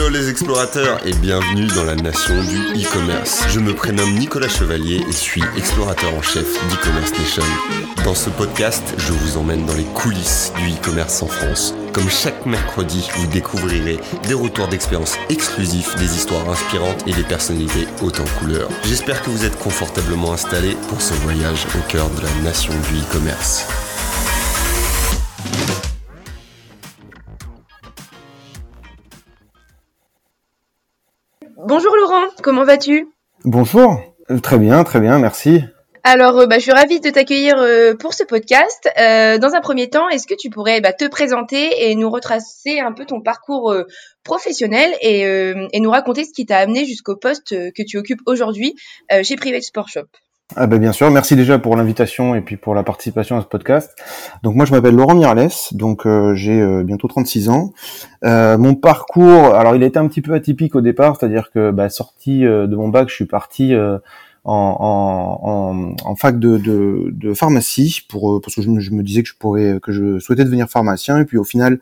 Hello les explorateurs et bienvenue dans la nation du e-commerce. Je me prénomme Nicolas Chevalier et suis explorateur en chef d'e-commerce nation. Dans ce podcast, je vous emmène dans les coulisses du e-commerce en France. Comme chaque mercredi, vous découvrirez des retours d'expérience exclusifs, des histoires inspirantes et des personnalités hautes en couleurs. J'espère que vous êtes confortablement installés pour ce voyage au cœur de la nation du e-commerce. Comment vas-tu? Bonjour, euh, très bien, très bien, merci. Alors, euh, bah, je suis ravie de t'accueillir euh, pour ce podcast. dans un premier temps, est-ce que tu pourrais bah, te présenter et nous retracer un peu ton parcours professionnel et, et, nous raconter ce qui t'a amené jusqu'au poste que tu occupes aujourd'hui chez Private Sport Shop ah ben bien sûr, merci déjà pour l'invitation et puis pour la participation à ce podcast. Donc moi je m'appelle Laurent Mirales, donc euh, j'ai euh, bientôt 36 ans. Euh, mon parcours, alors il a été un petit peu atypique au départ, c'est-à-dire que bah, sorti de mon bac, je suis parti en, fac de, pharmacie pour parce que je, me disais que je pourrais que je souhaitais devenir pharmacien et puis au final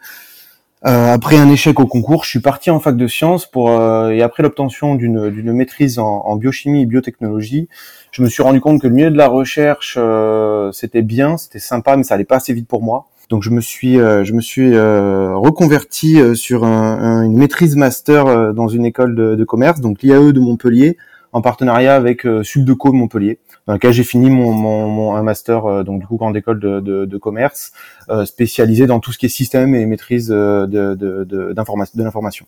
euh, après un échec au concours, je suis parti en fac de sciences pour euh, et après l'obtention d'une maîtrise en, biochimie et biotechnologie, je me suis rendu compte que le milieu de la recherche euh, c'était bien, c'était sympa, mais ça allait pas assez vite pour moi. Donc je me suis je me suis reconverti sur un, une maîtrise master dans une école de, de commerce, donc l'IAE de Montpellier, en partenariat avec Subdeco de Montpellier dans lequel j'ai fini mon, mon, un master euh, donc du coup grande école de, de, de commerce euh, spécialisé dans tout ce qui est système et maîtrise euh, de, de, de l'information.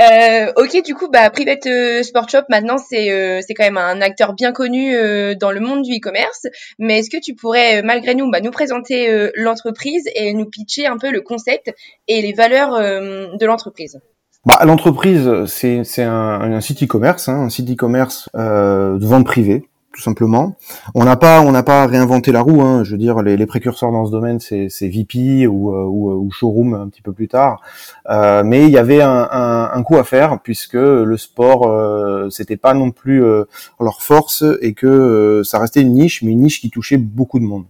Euh, ok, du coup, bah, Private Sport Shop, maintenant, c'est c'est quand même un acteur bien connu dans le monde du e-commerce. Mais est-ce que tu pourrais, malgré nous, bah, nous présenter l'entreprise et nous pitcher un peu le concept et les valeurs de l'entreprise? Bah, l'entreprise, c'est un, un site e-commerce, hein, un site e-commerce euh, de vente privée, tout simplement. On n'a pas, on n'a pas réinventé la roue. Hein. Je veux dire, les, précurseurs dans ce domaine, c'est, c'est VP ou, euh, ou, showroom un petit peu plus tard. Euh, mais il y avait un, coup à faire puisque le sport, euh, c'était pas non plus euh, leur force et que euh, ça restait une niche, mais une niche qui touchait beaucoup de monde.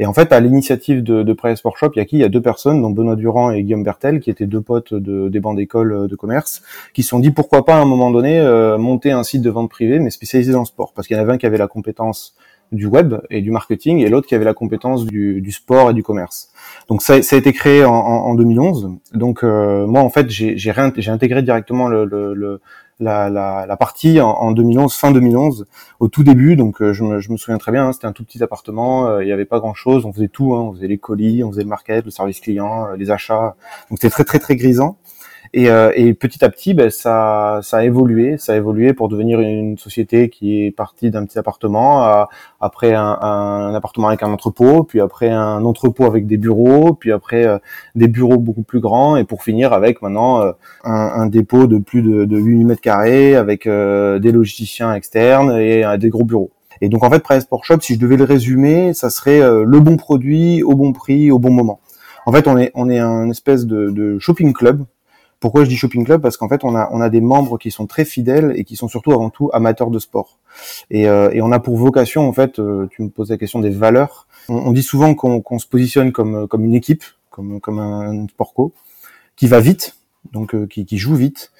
Et en fait, à l'initiative de, de Press Sport Shop, il y a qui? Il y a deux personnes, donc Benoît Durand et Guillaume Bertel, qui étaient deux potes de, des bancs d'école euh, de commerce, qui se sont dit pourquoi pas à un moment donné euh, monter un site de vente privée, mais spécialisé dans le sport, parce qu'il y en avait un qui avait la compétence du web et du marketing et l'autre qui avait la compétence du, du, sport et du commerce. Donc ça, ça a été créé en, en, 2011. Donc euh, moi en fait j'ai intégré directement le, le, la, la, la, partie en, 2011, fin 2011, au tout début. Donc euh, je me, je, me, souviens très bien, hein, c'était un tout petit appartement, euh, il n'y avait pas grand-chose, on faisait tout, hein, on faisait les colis, on faisait le market, le service client, euh, les achats. Donc c'était très très très grisant. Et, euh, et, petit à petit, ben, ça, ça a évolué, ça a évolué pour devenir une société qui est partie d'un petit appartement, à, après un, un, appartement avec un entrepôt, puis après un entrepôt avec des bureaux, puis après euh, des bureaux beaucoup plus grands, et pour finir avec maintenant euh, un, un, dépôt de plus de, de 8 mètres carrés avec des logisticiens externes et des gros bureaux. Et donc en fait, Price Sport Shop, si je devais le résumer, ça serait le bon produit au bon prix au bon moment. En fait, on est on est un espèce de, de shopping club pourquoi je dis shopping club? Parce qu'en fait, on a, on a des membres qui sont très fidèles et qui sont surtout avant tout amateurs de sport. Et, euh, on a pour vocation, en fait, euh, tu me poses la question des valeurs. On, dit souvent qu'on se positionne comme, comme une équipe, comme, comme un sport co, qui va vite, donc euh, qui, joue vite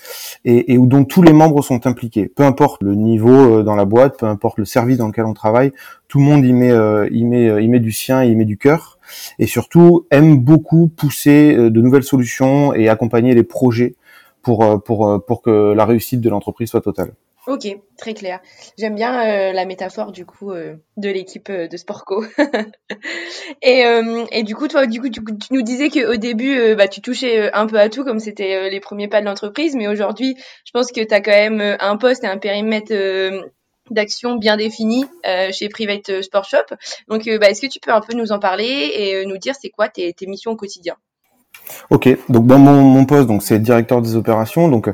et, et, où dont tous les membres sont impliqués. Peu importe le niveau dans la boîte, peu importe le service dans lequel on travaille, tout le monde y met, y met, y met du sien, y met du cœur et surtout aime beaucoup pousser euh, de nouvelles solutions et accompagner les projets pour, euh, pour, euh, pour que la réussite de l'entreprise soit totale. Ok, très clair. J'aime bien la métaphore du coup de l'équipe de Sportco. et, et du coup, toi, du coup, tu, nous disais qu'au début, bah, tu touchais un peu à tout, comme c'était les premiers pas de l'entreprise, mais aujourd'hui, je pense que tu as quand même un poste et un périmètre d'action bien définie euh, chez Private Sport Shop. Donc, euh, bah, est-ce que tu peux un peu nous en parler et euh, nous dire c'est quoi tes, tes, missions au quotidien? Ok, donc dans mon, mon poste, donc c'est directeur des opérations. Donc,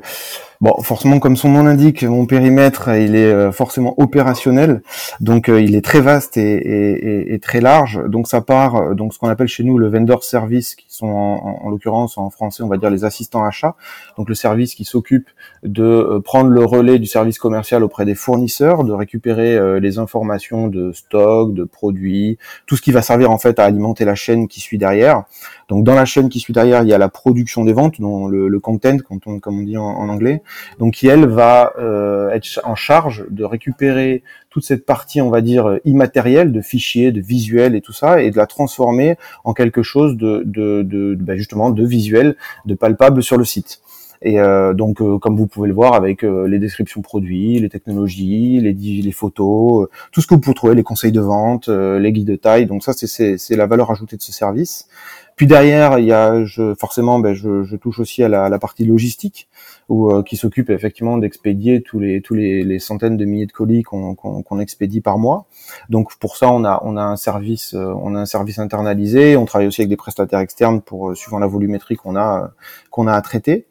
bon, forcément, comme son nom l'indique, mon périmètre, il est forcément opérationnel. Donc, il est très vaste et, très large. Donc, ça part, donc ce qu'on appelle chez nous le vendor service, qui sont en, en, l'occurrence en français, on va dire les assistants achats, donc le service qui s'occupe de euh, prendre le relais du service commercial auprès des fournisseurs, de récupérer euh, les informations de stock, de produits, tout ce qui va servir en fait à alimenter la chaîne qui suit derrière. Donc dans la chaîne qui suit derrière, il y a la production des ventes, dont le, le content, comme on dit en, anglais, donc qui elle va euh, être en charge de récupérer toute cette partie, on va dire, immatérielle de fichiers, de visuels et tout ça, et de la transformer en quelque chose de, de, de, ben justement de visuel, de palpable sur le site. Et euh, donc, euh, comme vous pouvez le voir avec euh, les descriptions produits, les technologies, les, les photos, tout ce que vous pouvez trouver, les conseils de vente, les guides de taille. Donc ça, c'est la valeur ajoutée de ce service. Puis derrière, il y a je, forcément, ben, je, je, touche aussi à la, la partie logistique, où, euh, qui s'occupe effectivement d'expédier tous les tous les, les, centaines de milliers de colis qu'on qu'on expédie par mois. Donc pour ça, on a on a un service euh, on a un service internalisé. On travaille aussi avec des prestataires externes pour euh, suivant la volumétrie qu'on a qu'on a à traiter.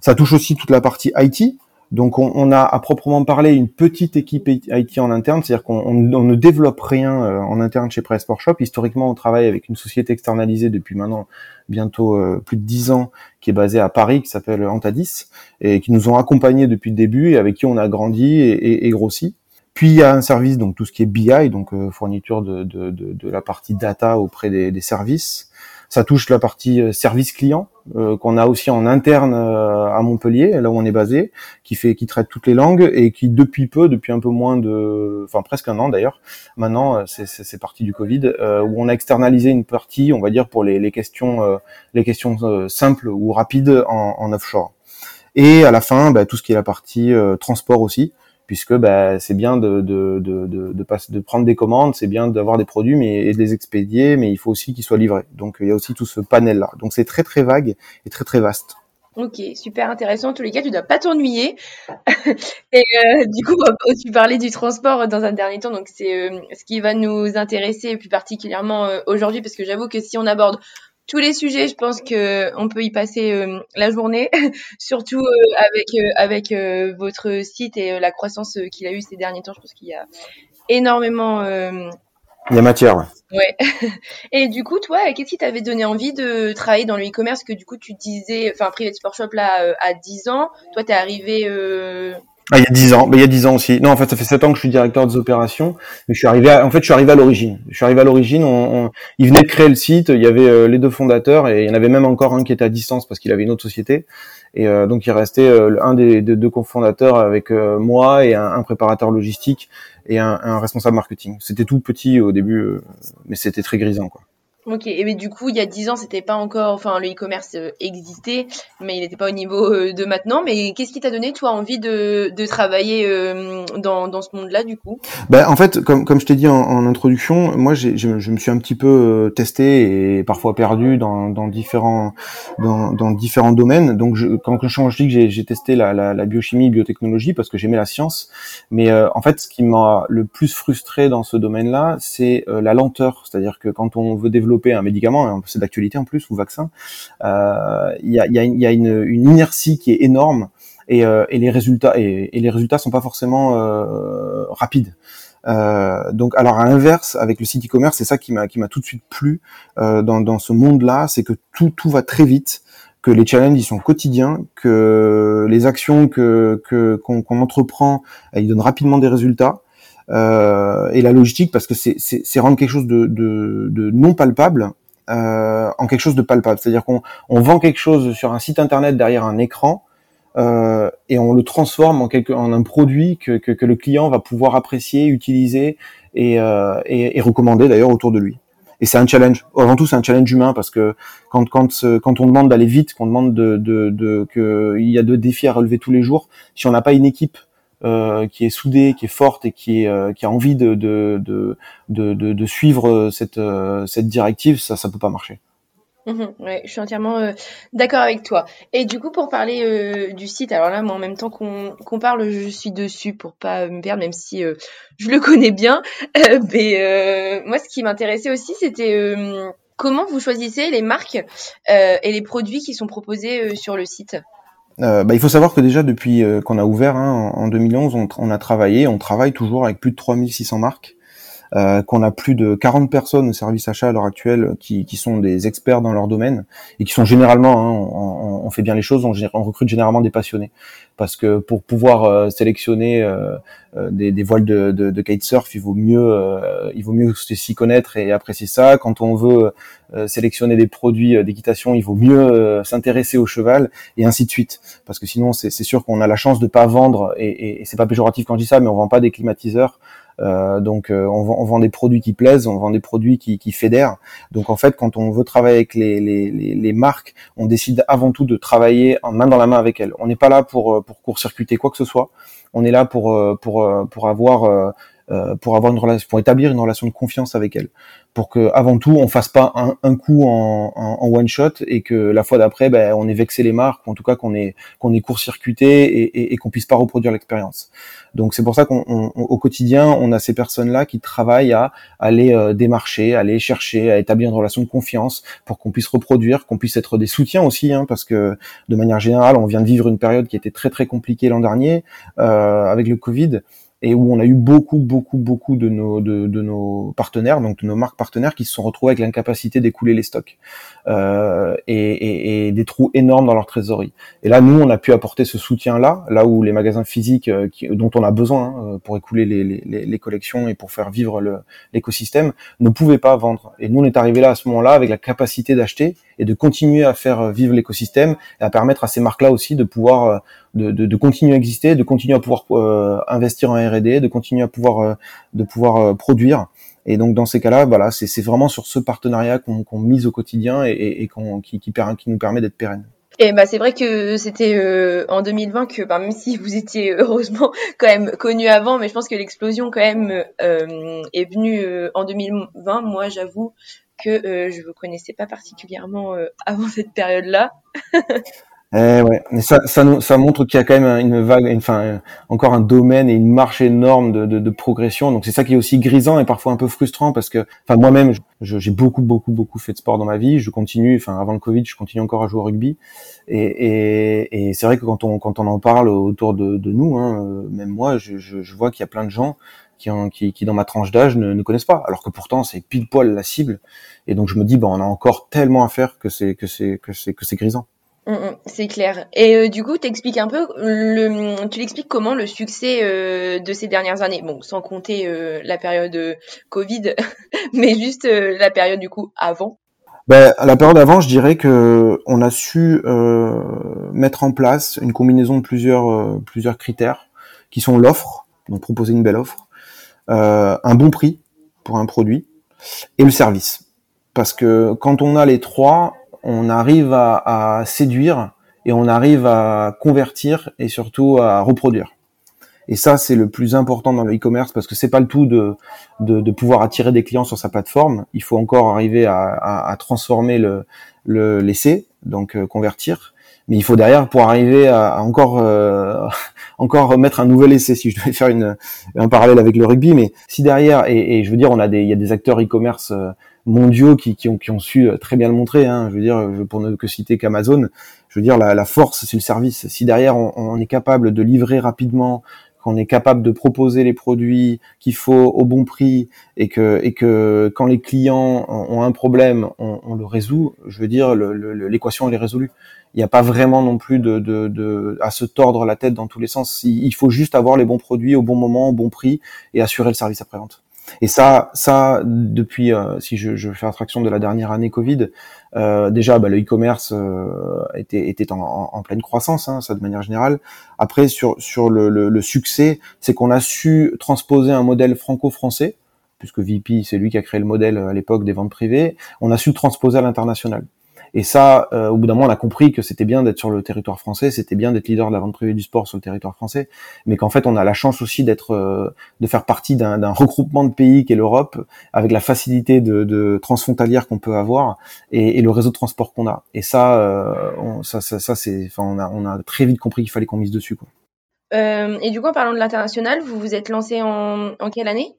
Ça touche aussi toute la partie IT. Donc on, on, a à proprement parler une petite équipe IT en interne, c'est-à-dire qu'on on, ne développe rien euh, en interne chez Press Shop. Historiquement, on travaille avec une société externalisée depuis maintenant bientôt euh, plus de dix ans, qui est basée à Paris, qui s'appelle Antadis, et qui nous ont accompagnés depuis le début et avec qui on a grandi et, et, grossi. Puis il y a un service, donc tout ce qui est BI, donc euh, fourniture de, de, de, la partie data auprès des, des services. Ça touche la partie euh, service client qu'on a aussi en interne euh, à Montpellier, là où on est basé, qui fait, qui traite toutes les langues et qui depuis peu, depuis un peu moins de, enfin presque un an d'ailleurs, maintenant c'est parti du Covid, où on a externalisé une partie, on va dire pour les, les questions, les questions simples ou rapides en, en offshore. Et à la fin, bah, tout ce qui est la partie transport aussi, puisque bah, c'est bien de, prendre des commandes, c'est bien d'avoir des produits mais, et de les expédier, mais il faut aussi qu'ils soient livrés. Donc il y a aussi tout ce panel-là. Donc c'est très très vague et très très vaste. Ok, super intéressant. En tous les cas, tu dois pas t'ennuyer. et euh, du coup, tu parlais du transport dans un dernier temps, donc c'est euh, ce qui va nous intéresser plus particulièrement euh, aujourd'hui, parce que j'avoue que si on aborde tous les sujets, je pense que on peut y passer euh, la journée, surtout euh, avec euh, avec votre site et la croissance qu'il a eu ces derniers temps. Je pense qu'il y a énormément. Il y a matière. Ouais. ouais. et du coup, toi, qu'est-ce qui t'avait donné envie de travailler dans le e-commerce Que du coup, tu disais, enfin, Private Sport Shop là à 10 ans. Toi, t'es arrivé ah, il y a dix ans, mais il y a dix ans aussi. Non, en fait, ça fait sept ans que je suis directeur des opérations, mais je suis arrivé. en fait, je suis arrivé à l'origine. Je suis arrivé à l'origine. On, on, ils venaient de créer le site. Il y avait euh, les deux fondateurs et il y en avait même encore un qui était à distance parce qu'il avait une autre société. Et euh, donc, il restait euh, un des, deux cofondateurs avec moi et un, préparateur logistique et un, un responsable marketing. C'était tout petit au début, mais c'était très grisant, quoi. Ok, mais du coup, il y a 10 ans, c'était pas encore, enfin, le e-commerce euh, existait, mais il n'était pas au niveau euh, de maintenant. Mais qu'est-ce qui t'a donné, toi, envie de, travailler euh, dans, ce monde-là, du coup? Ben, En fait, comme, je t'ai dit en, introduction, moi, je, me suis un petit peu testé et parfois perdu dans, différents, domaines. Donc, je, quand, je dis que j'ai testé la, la, la, biochimie, biotechnologie, parce que j'aimais la science. Mais en fait, ce qui m'a le plus frustré dans ce domaine-là, c'est la lenteur. C'est-à-dire que quand on veut développer un médicament, hein, c'est d'actualité en plus, ou vaccin, euh, il y a, une, inertie qui est énorme et, euh, les résultats et, les résultats sont pas forcément euh, rapides. Donc, alors à l'inverse, avec le site e-commerce, c'est ça qui m'a qui m'a tout de suite plu dans, dans ce monde-là, c'est que tout tout va très vite, que les challenges ils sont quotidiens, que les actions que qu'on entreprend, ils donnent rapidement des résultats euh, et la logistique parce que c'est rendre quelque chose de, de, de non palpable euh, en quelque chose de palpable. C'est-à-dire qu'on on vend quelque chose sur un site internet derrière un écran euh, et on le transforme en, quelque, en un produit que, que, que le client va pouvoir apprécier, utiliser et, euh, et, et recommander d'ailleurs autour de lui. Et c'est un challenge. Avant tout, c'est un challenge humain parce que quand quand quand on demande d'aller vite, qu'on demande de, de, de que il y a deux défis à relever tous les jours, si on n'a pas une équipe euh, qui est soudée, qui est forte et qui, euh, a envie de, suivre cette, euh, cette directive, ça ça peut pas marcher. Ouais, je suis entièrement d'accord avec toi. Et du coup, pour parler du site, alors là, moi, en même temps qu'on qu'on parle, je suis dessus pour pas me perdre, même si je le connais bien. mais moi, ce qui m'intéressait aussi, c'était comment vous choisissez les marques et les produits qui sont proposés sur le site? Euh, bah, il faut savoir que déjà depuis euh, qu'on a ouvert hein, en, 2011, on, on, a travaillé, on travaille toujours avec plus de 3600 marques. Euh, qu'on a plus de 40 personnes au service achat à l'heure actuelle qui, qui, sont des experts dans leur domaine et qui sont généralement, hein, on, fait bien les choses, on, on, recrute généralement des passionnés parce que pour pouvoir euh, sélectionner euh, des, des, voiles de, de, de, kitesurf, il vaut mieux, il vaut mieux s'y connaître et apprécier ça. Quand on veut sélectionner des produits d'équitation, il vaut mieux s'intéresser au cheval et ainsi de suite parce que sinon c'est sûr qu'on a la chance de pas vendre et, et, et c'est pas péjoratif quand je dis ça, mais on vend pas des climatiseurs euh, donc euh, on, vend, on, vend, des produits qui plaisent, on vend des produits qui, qui fédèrent. Donc en fait, quand on veut travailler avec les, les, les, marques, on décide avant tout de travailler en main dans la main avec elles. On n'est pas là pour euh, pour court-circuiter quoi que ce soit. On est là pour pour pour avoir pour avoir une relation, pour établir une relation de confiance avec elles pour que avant tout on fasse pas un, un coup en, en, one shot et que la fois d'après ben, on ait vexé les marques ou en tout cas qu'on ait qu'on ait court-circuité et, et, et qu'on puisse pas reproduire l'expérience. Donc c'est pour ça qu'au quotidien on a ces personnes là qui travaillent à aller euh, démarcher, aller chercher, à établir une relation de confiance pour qu'on puisse reproduire, qu'on puisse être des soutiens aussi, hein, parce que de manière générale on vient de vivre une période qui était très très compliquée l'an dernier euh, avec le Covid et où on a eu beaucoup, beaucoup, beaucoup de nos, de, de, nos partenaires, donc de nos marques partenaires, qui se sont retrouvés avec l'incapacité d'écouler les stocks euh, et, et, et, des trous énormes dans leur trésorerie. Et là, nous, on a pu apporter ce soutien-là, là où les magasins physiques, euh, qui, dont on a besoin hein, pour écouler les, les, les, collections et pour faire vivre l'écosystème, ne pouvaient pas vendre. Et nous, on est arrivé là à ce moment-là avec la capacité d'acheter et de continuer à faire vivre l'écosystème et à permettre à ces marques-là aussi de pouvoir euh, de, de, de, continuer à exister, de continuer à pouvoir euh, investir en R&D, de continuer à pouvoir euh, de pouvoir euh, produire. Et donc dans ces cas-là, voilà, c'est vraiment sur ce partenariat qu'on mise au quotidien et, et, qui, qui, qui, nous permet d'être pérenne. Et bah c'est vrai que c'était en 2020 que bah, même si vous étiez heureusement quand même connu avant, mais je pense que l'explosion quand même est venue en 2020. Moi, j'avoue que je vous connaissais pas particulièrement avant cette période-là. Eh ouais, mais ça, ça, ça montre qu'il y a quand même une vague, enfin encore un domaine et une marche énorme de, de, de progression. Donc c'est ça qui est aussi grisant et parfois un peu frustrant parce que, enfin moi-même, j'ai beaucoup, beaucoup, beaucoup fait de sport dans ma vie. Je continue, enfin avant le Covid, je continue encore à jouer au rugby. Et, et, et c'est vrai que quand on quand on en parle autour de, de nous, hein, euh, même moi, je, je, je vois qu'il y a plein de gens qui, qui dans ma tranche d'âge ne, ne, connaissent pas, alors que pourtant c'est pile poil la cible. Et donc je me dis, bon, on a encore tellement à faire que c'est que c'est que c'est que c'est grisant. Mm, mm, c'est clair. Et euh, du coup, t'expliques un peu, le, tu l'expliques comment le succès euh, de ces dernières années, bon, sans compter euh, la période Covid, mais juste la période du coup avant. Ben, à la période avant, je dirais que on a su mettre en place une combinaison de plusieurs plusieurs critères, qui sont l'offre, donc proposer une belle offre, un bon prix pour un produit et le service. Parce que quand on a les trois, on arrive à, séduire et on arrive à convertir et surtout à reproduire. Et ça, c'est le plus important dans le e-commerce parce que c'est pas le tout de, de, pouvoir attirer des clients sur sa plateforme. Il faut encore arriver à, transformer le, le l'essai, donc euh, convertir. Mais il faut derrière pour arriver à, encore euh, encore mettre un nouvel essai. Si je devais faire une, un parallèle avec le rugby, mais si derrière et, je veux dire, on a des il y a des acteurs e-commerce euh, mondiaux qui, qui, ont, qui ont su euh, très bien le montrer. Hein. Je veux dire, pour ne que citer qu'Amazon, je veux dire, la, la force, c'est le service. Si derrière, on, on, est capable de livrer rapidement, qu'on est capable de proposer les produits qu'il faut au bon prix, et que, et que quand les clients ont un problème, on, le résout, je veux dire, l'équation, elle est résolue. Il n'y a pas vraiment non plus de, de, à se tordre la tête dans tous les sens. Il faut juste avoir les bons produits au bon moment, au bon prix, et assurer le service après-vente. Et ça, ça depuis, euh, si je, je, fais abstraction de la dernière année Covid, euh, déjà bah, le e-commerce euh, était, était en, en, pleine croissance, hein, ça de manière générale. Après, sur, sur le, le, le succès, c'est qu'on a su transposer un modèle franco-français, puisque VP, c'est lui qui a créé le modèle à l'époque des ventes privées, on a su le transposer à l'international. Et ça, euh, au bout d'un moment, on a compris que c'était bien d'être sur le territoire français, c'était bien d'être leader de la vente privée du sport sur le territoire français, mais qu'en fait, on a la chance aussi d'être, euh, de faire partie d'un regroupement de pays qu'est l'Europe, avec la facilité de, de transfrontalière qu'on peut avoir et, et, le réseau de transport qu'on a. Et ça, euh, on, ça, ça, ça c'est, enfin, on a, on a très vite compris qu'il fallait qu'on mise dessus, quoi. Euh, et du coup, en parlant de l'international, vous vous êtes lancé en, en quelle année?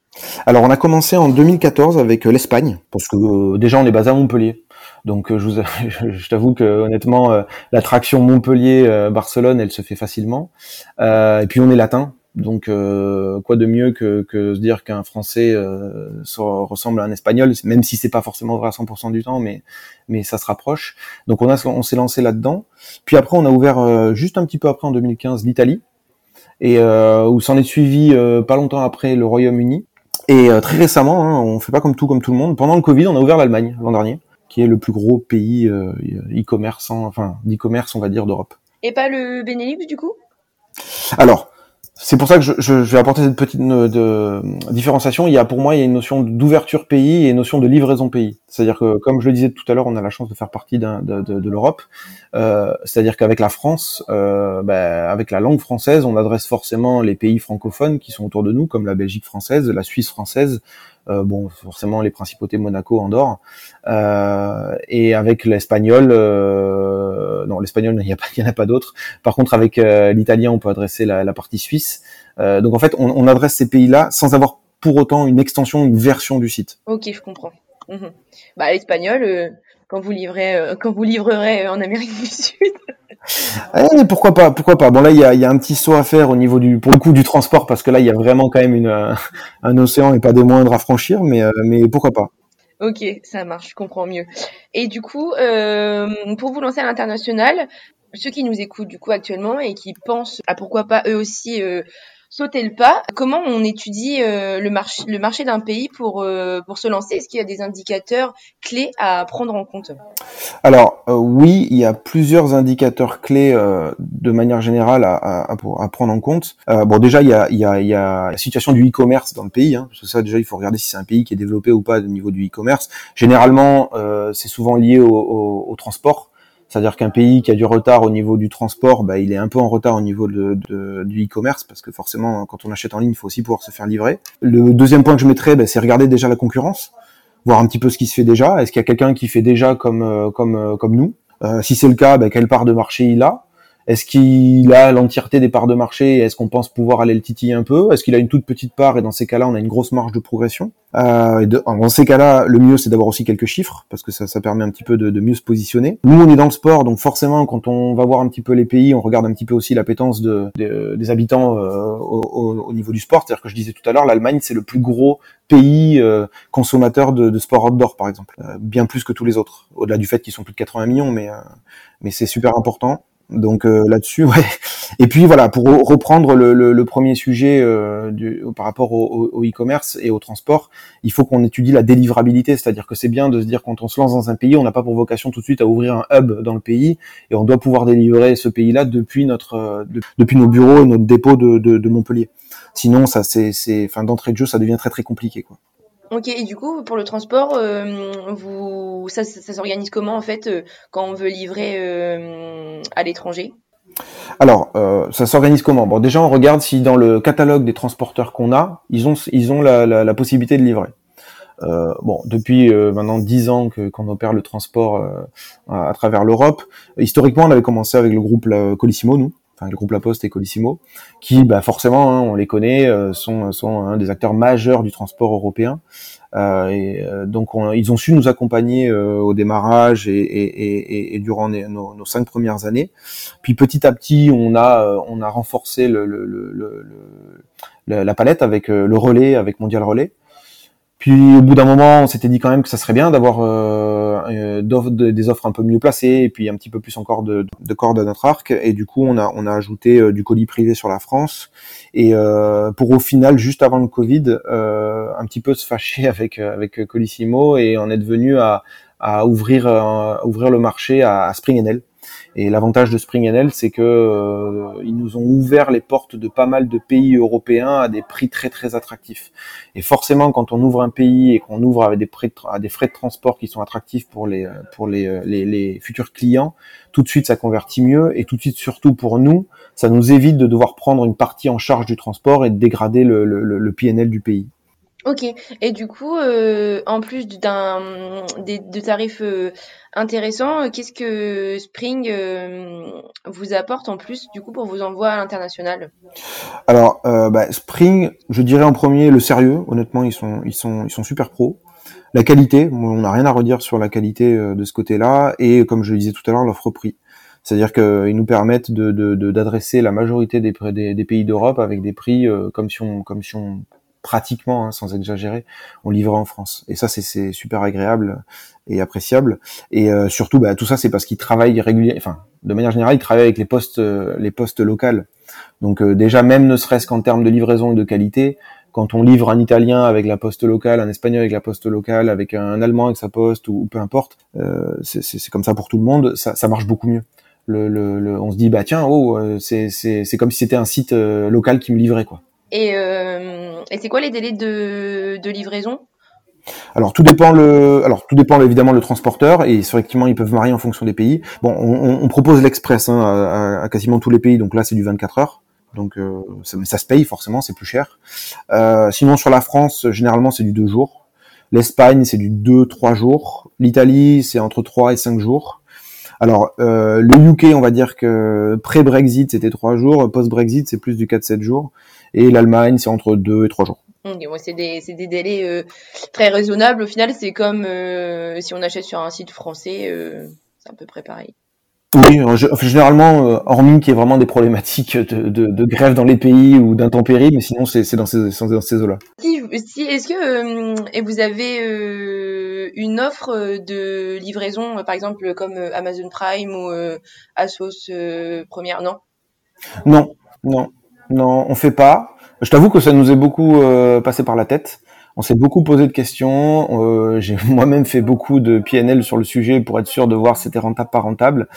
Alors, on a commencé en 2014 avec l'Espagne, parce que déjà, on est basé à Montpellier. Donc euh, je, vous, je t'avoue que honnêtement, euh, l'attraction Montpellier-Barcelone, elle se fait facilement. Euh, et puis on est latin, Donc, quoi de mieux que, que se dire qu'un Français ressemble à un Espagnol, même si c'est pas forcément vrai à 100% du temps, mais mais ça se rapproche. Donc, on a on s'est lancé là-dedans. Puis après, on a ouvert juste un petit peu après en 2015 l'Italie et où s'en est suivi pas longtemps après le Royaume-Uni. Et très récemment, hein, on fait pas comme tout comme tout le monde. Pendant le Covid, on a ouvert l'Allemagne l'an dernier qui est le plus gros pays euh, e-commerce, enfin d'e-commerce, on va dire, d'Europe. Et pas le Benelux du coup? Alors, c'est pour ça que je, je, vais apporter cette petite euh, de, différenciation. Il y a pour moi il y a une notion d'ouverture pays et une notion de livraison pays. C'est-à-dire que comme je le disais tout à l'heure, on a la chance de faire partie de, de, de l'Europe. Euh, C'est-à-dire qu'avec la France, euh, bah, avec la langue française, on adresse forcément les pays francophones qui sont autour de nous, comme la Belgique française, la Suisse française, bon forcément les principautés Monaco, Andorre, euh, et avec l'espagnol, euh, non l'espagnol il n'y en a pas d'autres. Par contre avec l'italien on peut adresser la, la partie suisse. donc en fait on, adresse ces pays-là sans avoir pour autant une extension, une version du site. Ok, je comprends. Mhm. Bah, l'espagnol, quand vous livrez, quand vous livrerez en Amérique du Sud. Eh, pourquoi pas, pourquoi pas. Bon là, il y a, un petit saut à faire au niveau du, pour le coup, du transport, parce que là, il y a vraiment quand même euh, un océan et pas des moindres à franchir, mais, euh, mais pourquoi pas. Ok, ça marche, je comprends mieux. Et du coup, euh, pour vous lancer à l'international, ceux qui nous écoutent du coup actuellement et qui pensent à pourquoi pas eux aussi sauter le pas. Comment on étudie euh, le marché, le marché d'un pays pour, euh, pour se lancer? Est-ce qu'il y a des indicateurs clés à prendre en compte? Alors euh, oui, il y a plusieurs indicateurs clés de manière générale à, à, à, prendre en compte. bon déjà, il y, a, il, y a, il y a la situation du e-commerce dans le pays. Hein, parce que ça déjà, il faut regarder si c'est un pays qui est développé ou pas au niveau du e-commerce. Généralement, c'est souvent lié au, au, au transport. C'est-à-dire qu'un pays qui a du retard au niveau du transport, bah, il est un peu en retard au niveau du e-commerce parce que forcément, quand on achète en ligne, il faut aussi pouvoir se faire livrer. Le deuxième point que je mettrais, bah, c'est regarder déjà la concurrence, voir un petit peu ce qui se fait déjà. Est-ce qu'il y a quelqu'un qui fait déjà comme euh, euh, nous? Euh, Si c'est le cas, bah, quelle part de marché il a? Est-ce qu'il a l'entièreté des parts de marché Est-ce qu'on pense pouvoir aller le titiller un peu? Est-ce qu'il a une toute petite part Et dans ces cas-là, on a une grosse marge de progression? Euh, et dans ces cas-là, le mieux, c'est d'avoir aussi quelques chiffres parce que ça, ça permet un petit peu de, de, mieux se positionner. Nous, on est dans le sport, donc forcément, quand on va voir un petit peu les pays, on regarde un petit peu aussi l'appétence de, de, des habitants euh, au, au, niveau du sport. C'est-à-dire que je disais tout à l'heure, l'Allemagne, c'est le plus gros pays euh, consommateur de, de, sport outdoor, par exemple, euh, bien plus que tous les autres. Au-delà du fait qu'ils sont plus de 80 millions, mais euh, mais c'est super important. Donc euh, là-dessus, ouais. Et puis voilà, pour reprendre le, le, le premier sujet euh, du, par rapport au, au e-commerce et au transport, il faut qu'on étudie la délivrabilité, c'est-à-dire que c'est bien de se dire quand on se lance dans un pays, on n'a pas pour vocation tout de suite à ouvrir un hub dans le pays et on doit pouvoir délivrer ce pays-là depuis notre euh, depuis nos bureaux et notre dépôt de, de, de Montpellier. Sinon, ça c'est c'est, enfin d'entrée de jeu, ça devient très très compliqué quoi. Ok, et du coup, pour le transport, euh, vous, ça, s'organise comment en fait euh, quand on veut livrer euh, à l'étranger? Alors, ça s'organise comment? Bon, déjà, on regarde si dans le catalogue des transporteurs qu'on a, ils ont, ils ont la, la, possibilité de livrer. Bon, depuis maintenant dix ans que qu'on opère le transport à, travers l'Europe. Historiquement, on avait commencé avec le groupe Colissimo, nous enfin le groupe La Poste et Colissimo, qui bah, forcément, hein, on les connaît, euh, sont, sont un des acteurs majeurs du transport européen. Euh, et, euh, donc ils ont su nous accompagner au démarrage et, et, et durant nos, nos, cinq premières années. Puis petit à petit, on a on a renforcé le, le, le, la palette avec le relais, avec Mondial Relais. Puis au bout d'un moment, on s'était dit quand même que ça serait bien d'avoir euh, euh des offres un peu mieux placées et puis un petit peu plus encore de, de cordes à notre arc. Et du coup, on a, ajouté euh, du colis privé sur la France. Et pour au final, juste avant le Covid, un petit peu se fâcher avec avec Colissimo et on est devenu à, ouvrir ouvrir le marché à, à Spring NL. Et l'avantage de Spring NL, c'est que euh, ils nous ont ouvert les portes de pas mal de pays européens à des prix très très attractifs. Et forcément, quand on ouvre un pays et qu'on ouvre avec des, à des frais de transport qui sont attractifs pour les pour les, les, les, futurs clients, tout de suite ça convertit mieux et tout de suite surtout pour nous, ça nous évite de devoir prendre une partie en charge du transport et de dégrader le, le, le PNL du pays. Ok. Et du coup, euh, en plus d'un de tarifs euh, intéressants, euh, qu'est-ce que Spring vous apporte en plus du coup pour vos envois à l'international? Alors, bah, Spring, je dirais en premier le sérieux. Honnêtement, ils sont ils sont ils sont super pros. La qualité, on n'a rien à redire sur la qualité de ce côté-là. Et comme je le disais tout à l'heure, l'offre prix. C'est-à-dire qu'ils nous permettent de, d'adresser la majorité des, des, pays d'Europe avec des prix comme si on comme si on pratiquement, hein, sans exagérer, on livrait en France. Et ça, c'est super agréable et appréciable. Et euh, surtout, bah, tout ça, c'est parce qu'ils travaillent régulièrement. Enfin, de manière générale, ils travaillent avec les postes, euh, les postes locales. Donc euh, déjà, même ne serait-ce qu'en termes de livraison et de qualité, quand on livre un Italien avec la poste locale, un Espagnol avec la poste locale, avec un Allemand avec sa poste ou, peu importe, c'est comme ça pour tout le monde. Ça, ça marche beaucoup mieux. Le, le, on se dit bah tiens, oh, c'est comme si c'était un site local qui me livrait quoi. Et, euh, et c'est quoi les délais de, de livraison? Alors tout dépend le, alors tout dépend évidemment le transporteur et effectivement ils peuvent varier en fonction des pays. Bon, on, on propose l'express hein, à, à, quasiment tous les pays, donc là c'est du 24 heures, donc euh, ça, ça, se paye forcément, c'est plus cher. Euh, sinon sur la France, généralement c'est du 2 jours. L'Espagne c'est du 2-3 jours. L'Italie c'est entre 3 et 5 jours. Alors euh, le UK, on va dire que pré-Brexit c'était 3 jours, post-Brexit c'est plus du 4-7 jours et l'Allemagne c'est entre 2 et 3 jours. c'est des, des, délais euh, très raisonnables. Au final, c'est comme euh, si on achète sur un site français, euh, c'est à peu près pareil. Oui, généralement, hormis qu'il y ait vraiment des problématiques de, de, de, grève dans les pays ou d'intempéries, mais sinon c'est dans ces, dans ces eaux-là. Si, si, Est-ce que et vous avez une offre de livraison, par exemple comme Amazon Prime ou Asos Première Non? Non, non. Non, on fait pas. Je t'avoue que ça nous est beaucoup euh, passé par la tête. On s'est beaucoup posé de questions. Euh, j'ai moi-même fait beaucoup de PNL sur le sujet pour être sûr de voir si c'était rentable, pas rentable.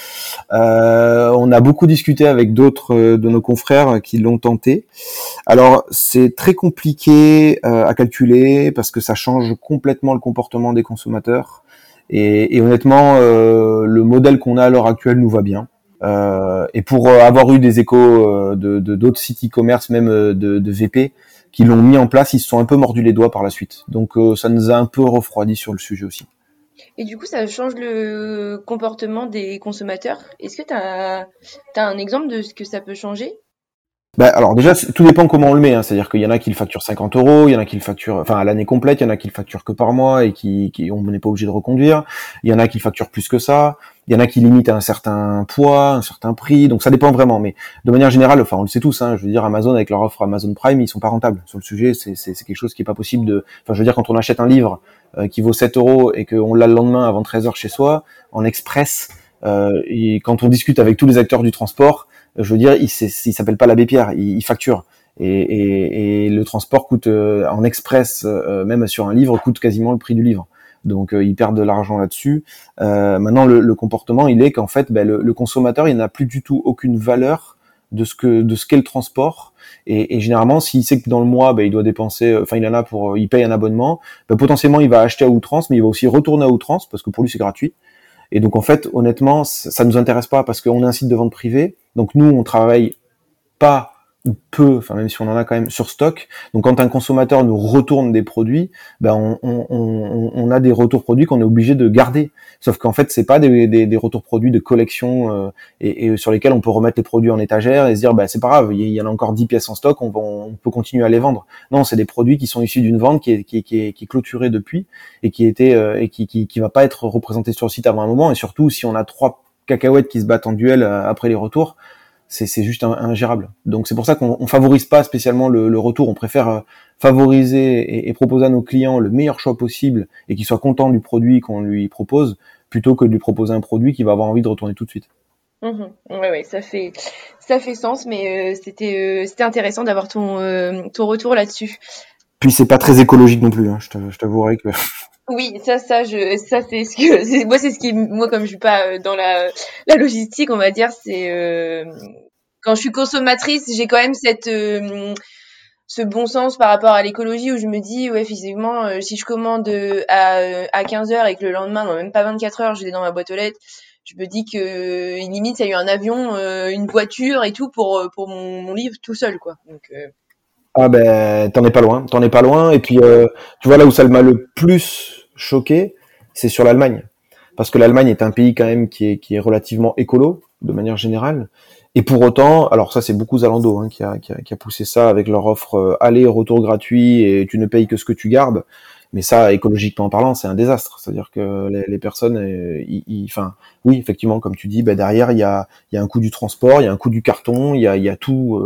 Euh, on a beaucoup discuté avec d'autres de nos confrères qui l'ont tenté. Alors c'est très compliqué à calculer parce que ça change complètement le comportement des consommateurs. Et, et honnêtement, le modèle qu'on a à l'heure actuelle nous va bien. Euh, et pour euh, avoir eu des échos euh, de d'autres sites e-commerce, même de, VP, qui l'ont mis en place, ils se sont un peu mordus les doigts par la suite. Donc ça nous a un peu refroidi sur le sujet aussi. Et du coup, ça change le comportement des consommateurs? Est-ce que tu as, un exemple de ce que ça peut changer? Bah, alors déjà, tout dépend comment on le met. Hein. C'est-à-dire qu'il y en a qui le facturent 50 euros, il y en a qui le facturent, enfin à l'année complète, il y en a qui le facturent que par mois et qui, qui on n'est pas obligé de reconduire. Il y en a qui facturent plus que ça. Il y en a qui limitent à un certain poids, un certain prix. Donc ça dépend vraiment. Mais de manière générale, enfin on le sait tous. Hein, je veux dire, Amazon avec leur offre Amazon Prime, ils sont pas rentables sur le sujet. C'est, c'est, quelque chose qui est pas possible de. Enfin, je veux dire, quand on achète un livre euh, qui vaut 7 euros et qu'on l'a le lendemain avant 13 heures chez soi en express, euh, et quand on discute avec tous les acteurs du transport je veux dire, il, il s'appelle pas l'abbé Pierre, il, il facture. Et, et, et, le transport coûte euh, en express, euh, même sur un livre, coûte quasiment le prix du livre. Donc euh, ils perdent de l'argent là-dessus. maintenant, le, le, comportement, il est qu'en fait, ben, le, le, consommateur, il n'a plus du tout aucune valeur de ce que de ce qu'est le transport. Et, et généralement, s'il sait que dans le mois, ben, il doit dépenser, enfin il en a pour, il paye un abonnement, ben, potentiellement il va acheter à outrance, mais il va aussi retourner à outrance parce que pour lui c'est gratuit. Et donc en fait, honnêtement, ça nous intéresse pas parce qu'on est un site de vente privée. Donc nous, on travaille pas peu, enfin même si on en a quand même sur stock. Donc quand un consommateur nous retourne des produits, ben on, on, on, on a des retours produits qu'on est obligé de garder. Sauf qu'en fait c'est pas des, des, des, retours produits de collection euh, et, et, sur lesquels on peut remettre les produits en étagère et se dire ben c'est pas grave, il y, en a encore 10 pièces en stock, on, on peut continuer à les vendre. Non, c'est des produits qui sont issus d'une vente qui est, qui, qui, est, qui est clôturée depuis et qui était euh, et qui, qui, qui va pas être représenté sur le site avant un moment. Et surtout si on a trois cacahuètes qui se battent en duel euh, après les retours c'est juste ingérable. Donc c'est pour ça qu'on favorise pas spécialement le, retour. On préfère euh, favoriser et, proposer à nos clients le meilleur choix possible et qu'ils soient contents du produit qu'on lui propose, plutôt que de lui proposer un produit qui va avoir envie de retourner tout de suite. Mmh ouais, ouais, ça fait ça fait sens, mais euh, c'était euh, c'était intéressant d'avoir ton ton retour là-dessus. Puis c'est pas très écologique non plus. Hein. Je t'avouerai que. Oui, ça, ça, je, ça, c'est ce que, moi, c'est ce qui, moi, comme je suis pas euh, dans la, la logistique, on va dire, c'est euh, quand je suis consommatrice, j'ai quand même cette, euh, ce bon sens par rapport à l'écologie où je me dis, ouais, physiquement, si je commande à, à 15 heures et que le lendemain, dans même pas 24 heures, je l'ai dans ma boîte aux lettres, je me dis que limite, y a eu un avion, une voiture et tout pour pour mon, mon livre tout seul, quoi. Donc ah ben, t'en es pas loin, t'en es pas loin. Et puis, euh, tu vois là où ça m'a le plus choqué, c'est sur l'Allemagne, parce que l'Allemagne est un pays quand même qui est, qui est relativement écolo de manière générale. Et pour autant, alors ça c'est beaucoup Zalando hein, qui, a, qui, a, qui, a, poussé ça avec leur offre euh, aller retour gratuit et tu ne payes que ce que tu gardes. Mais ça, écologiquement parlant, c'est un désastre. C'est-à-dire que les, personnes, enfin, oui, effectivement, comme tu dis, bah, derrière, il y a, y a un coût du transport, il y a un coût du carton, il y a, y a tout.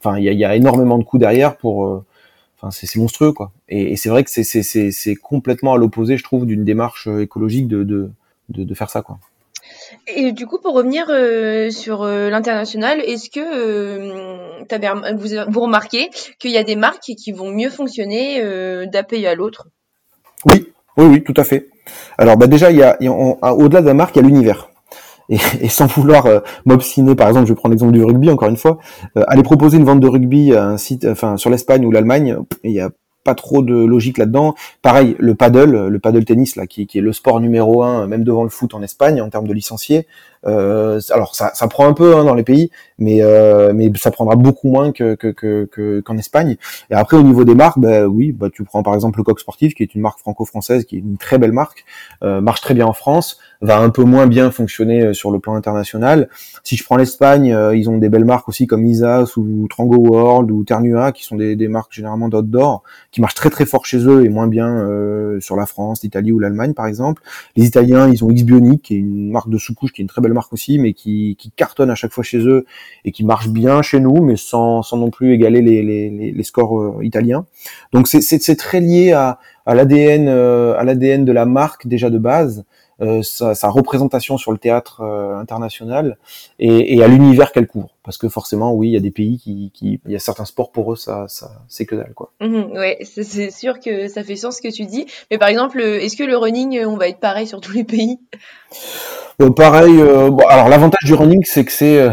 Enfin, il y a, y a, énormément de coûts derrière pour Enfin, c'est monstrueux, quoi. Et, et c'est vrai que c'est complètement à l'opposé, je trouve, d'une démarche euh, écologique de, de, de, faire ça, quoi. Et du coup, pour revenir euh, sur euh, l'international, est-ce que euh, vous, vous remarquez qu'il y a des marques qui vont mieux fonctionner d'un pays à l'autre? Oui, oui, oui, tout à fait. Alors, bah déjà, il y a, au-delà de la marque, il y a l'univers. Et, et, sans vouloir euh, m'obstiner, par exemple, je prendre l'exemple du rugby encore une fois, euh, aller proposer une vente de rugby à un site, enfin sur l'Espagne ou l'Allemagne, il y a pas trop de logique là-dedans. Pareil, le paddle, le paddle tennis là, qui, est le sport numéro un, même devant le foot en Espagne en termes de licenciés. Euh, alors ça, ça prend un peu hein, dans les pays, mais euh, mais ça prendra beaucoup moins que qu'en que, que, Espagne. Et après au niveau des marques, bah oui, bah tu prends par exemple le Coq Sportif, qui est une marque franco-française, qui est une très belle marque, euh, marche très bien en France, va un peu moins bien fonctionner euh, sur le plan international. Si je prends l'Espagne, euh, ils ont des belles marques aussi comme Isas ou Trango World ou Ternua, qui sont des, des marques généralement d'outdoor, qui marchent très très fort chez eux et moins bien euh, sur la France, l'Italie ou l'Allemagne par exemple. Les Italiens, ils ont X qui est une marque de sous-couche, qui est une très belle marque aussi, mais qui, qui cartonne à chaque fois chez eux et qui marche bien chez nous, mais sans, sans non plus égaler les, les, les scores italiens. Donc c'est très lié à, à l'ADN à l'ADN de la marque déjà de base euh, sa, sa, représentation sur le théâtre euh, international et, et à l'univers qu'elle couvre. Parce que forcément, oui, il y a des pays qui, qui il y a certains sports pour eux, ça, ça c'est que dalle, quoi. Mmh, ouais, c'est sûr que ça fait sens ce que tu dis. Mais par exemple, est-ce que le running, on va être pareil sur tous les pays? Bon, Pareil. Euh, bon, alors l'avantage du running, c'est que c'est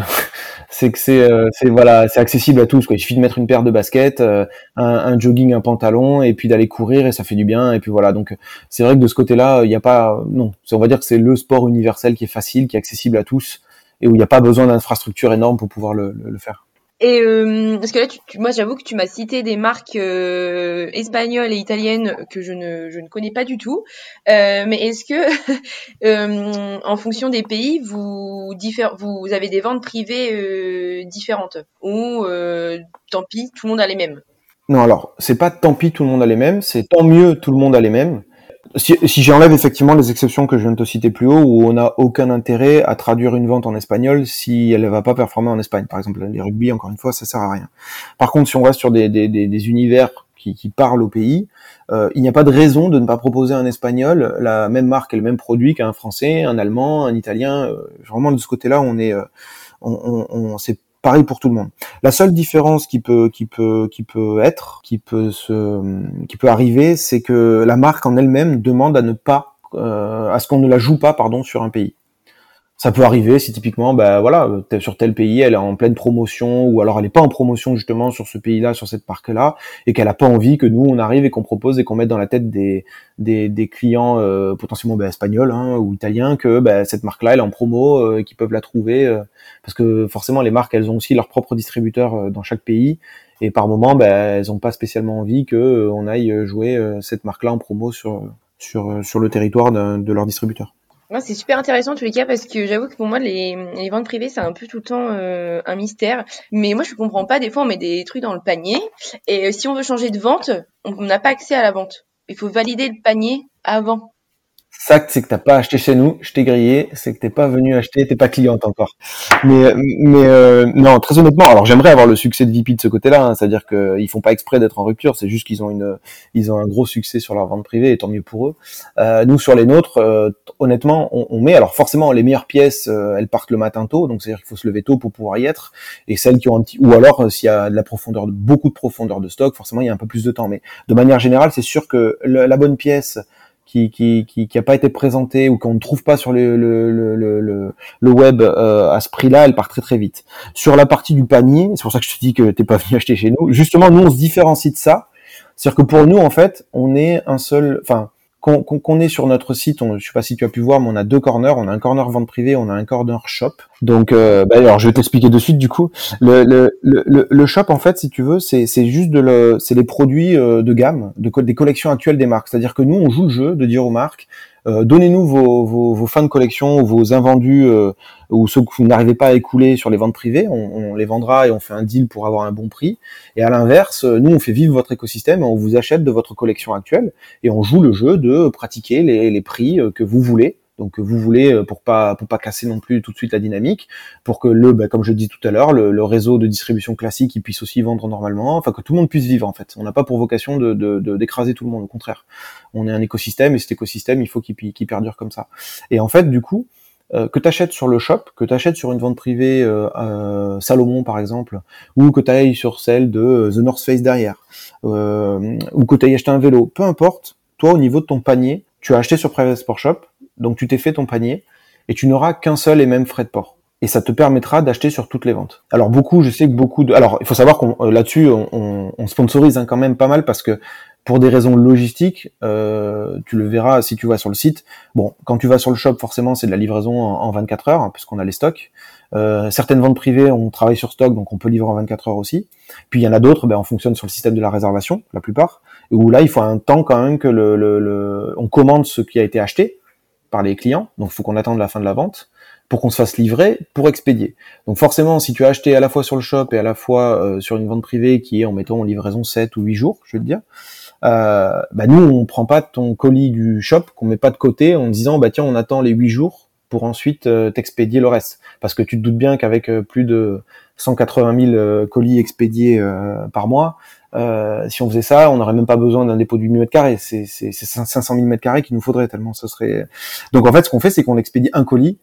c'est que c'est euh, c'est voilà c'est accessible à tous quoi. Il suffit de mettre une paire de baskets, euh, un, un, jogging, un pantalon et puis d'aller courir et ça fait du bien et puis voilà donc c'est vrai que de ce côté-là il n'y a pas non on va dire que c'est le sport universel qui est facile, qui est accessible à tous et où il n'y a pas besoin d'infrastructures énormes pour pouvoir le, le faire. Et euh, parce que là, tu, moi, j'avoue que tu m'as cité des marques euh, espagnoles et italiennes que je ne, je ne connais pas du tout. Euh, mais est-ce que, euh, en fonction des pays, vous, vous avez des ventes privées euh, différentes? Ou euh, tant pis, tout le monde a les mêmes? Non, alors c'est pas tant pis, tout le monde a les mêmes. C'est tant mieux, tout le monde a les mêmes si, si j'enlève effectivement les exceptions que je viens de te citer plus haut, où on n'a aucun intérêt à traduire une vente en espagnol si elle ne va pas performer en Espagne. Par exemple, les rugby, encore une fois, ça sert à rien. Par contre, si on reste sur des, des, des, des univers qui, qui, parlent au pays, euh, il n'y a pas de raison de ne pas proposer à un espagnol la même marque et le même produit qu'un français, un allemand, un italien. Euh, vraiment, de ce côté-là, on est, euh, on, on, on c'est pareil pour tout le monde. La seule différence qui peut qui peut qui peut être, qui peut se qui peut arriver, c'est que la marque en elle-même demande à ne pas euh, à ce qu'on ne la joue pas pardon sur un pays ça peut arriver si typiquement, bah voilà, sur tel pays, elle est en pleine promotion ou alors elle est pas en promotion justement sur ce pays-là, sur cette marque-là, et qu'elle a pas envie que nous on arrive et qu'on propose et qu'on mette dans la tête des des, des clients euh, potentiellement bah, espagnols hein, ou italiens que bah, cette marque-là elle est en promo, euh, qu'ils peuvent la trouver, euh, parce que forcément les marques elles ont aussi leurs propres distributeurs euh, dans chaque pays et par moment bah, elles ont pas spécialement envie que on aille jouer cette marque-là en promo sur sur sur le territoire de leur distributeur c'est super intéressant en tous les cas parce que j'avoue que pour moi les, les ventes privées c'est un peu tout le temps euh, un mystère. Mais moi je comprends pas. Des fois on met des trucs dans le panier et euh, si on veut changer de vente, on n'a pas accès à la vente. Il faut valider le panier avant ça, c'est que t'as pas acheté chez nous, je t'ai grillé, c'est que t'es pas venu acheter, t'es pas cliente encore. Mais, mais euh, non, très honnêtement, alors j'aimerais avoir le succès de VP de ce côté-là, hein, c'est-à-dire qu'ils font pas exprès d'être en rupture, c'est juste qu'ils ont une, ils ont un gros succès sur leur vente privée, et tant mieux pour eux. Euh, nous, sur les nôtres, euh, honnêtement, on, on, met, alors forcément, les meilleures pièces, euh, elles partent le matin tôt, donc c'est-à-dire qu'il faut se lever tôt pour pouvoir y être, et celles qui ont un petit, ou alors s'il y a de la profondeur, beaucoup de profondeur de stock, forcément il y a un peu plus de temps. Mais de manière générale, c'est sûr que la bonne pièce qui qui qui, pas été présentée ou qu'on ne trouve pas sur le le le le, le web euh, à ce prix-là, elle part très très vite. Sur la partie du panier, c'est pour ça que je te dis que t'es pas venu acheter chez nous. Justement, nous on se différencie de ça, c'est-à-dire que pour nous en fait, on est un seul, enfin qu'on est sur notre site, on, je sais pas si tu as pu voir, mais on a deux corners. On a un corner vente privée, on a un corner shop. Donc, euh, bah, alors je vais t'expliquer de suite du coup. Le, shop, en fait, si tu veux, c'est juste de le, c'est les produits euh, de gamme, de des collections actuelles des marques. C'est-à-dire que nous, on joue le jeu de dire aux marques, euh, donnez-nous vos, vos, vos, fins de collection ou vos invendus euh, ou ceux que vous n'arrivez pas à écouler sur les ventes privées, on, on, les vendra et on fait un deal pour avoir un bon prix. Et à l'inverse, nous on fait vivre votre écosystème on vous achète de votre collection actuelle. Et on joue le jeu de pratiquer les, les prix que vous voulez donc vous voulez euh, pour pas pour pas casser non plus tout de suite la dynamique, pour que le, bah, comme je dis tout à l'heure, le, réseau de distribution classique il puisse aussi vendre normalement, enfin que tout le monde puisse vivre en fait. On n'a pas pour vocation de d'écraser de, tout le monde, au contraire. On est un écosystème et cet écosystème il faut qu'il perdure comme ça. Et en fait du coup euh, que tu achètes sur le shop, que tu achètes sur une vente privée euh, Salomon par exemple, ou que tu ailles sur celle de The North Face derrière, ou que tu ailles acheter un vélo, peu importe, toi au niveau de ton panier, tu as acheté sur Private Sport Shop, donc tu t'es fait ton panier et tu n'auras qu'un seul et même frais de port. Et ça te permettra d'acheter sur toutes les ventes. Alors beaucoup, je sais que beaucoup de... Alors il faut savoir qu'on euh, là-dessus, on, on, sponsorise hein, quand même pas mal parce que pour des raisons logistiques, euh, tu le verras si tu vas sur le site. Bon, quand tu vas sur le shop, forcément, c'est de la livraison en, 24 heures, hein, puisqu'on a les stocks. Euh, certaines ventes privées, on travaille sur stock, donc on peut livrer en 24 heures aussi. Puis il y en a d'autres, ben, on fonctionne sur le système de la réservation, la plupart, où là, il faut un temps quand même que le, le on commande ce qui a été acheté par les clients, donc il faut qu'on attende la fin de la vente pour qu'on se fasse livrer pour expédier. Donc forcément, si tu as acheté à la fois sur le shop et à la fois euh, sur une vente privée qui est en mettant en livraison 7 ou 8 jours, je veux dire, euh, bah nous on prend pas ton colis du shop, qu'on met pas de côté en disant bah tiens on attend les 8 jours pour ensuite euh, t'expédier le reste. Parce que tu te doutes bien qu'avec plus de 180 000 colis expédiés par mois, euh, si on faisait ça, on n'aurait même pas besoin d'un dépôt de 8 mètres carrés. C'est 500 000 mètres carrés qu'il nous faudrait tellement ce serait. Donc en fait, ce qu'on fait, c'est qu'on expédie un colis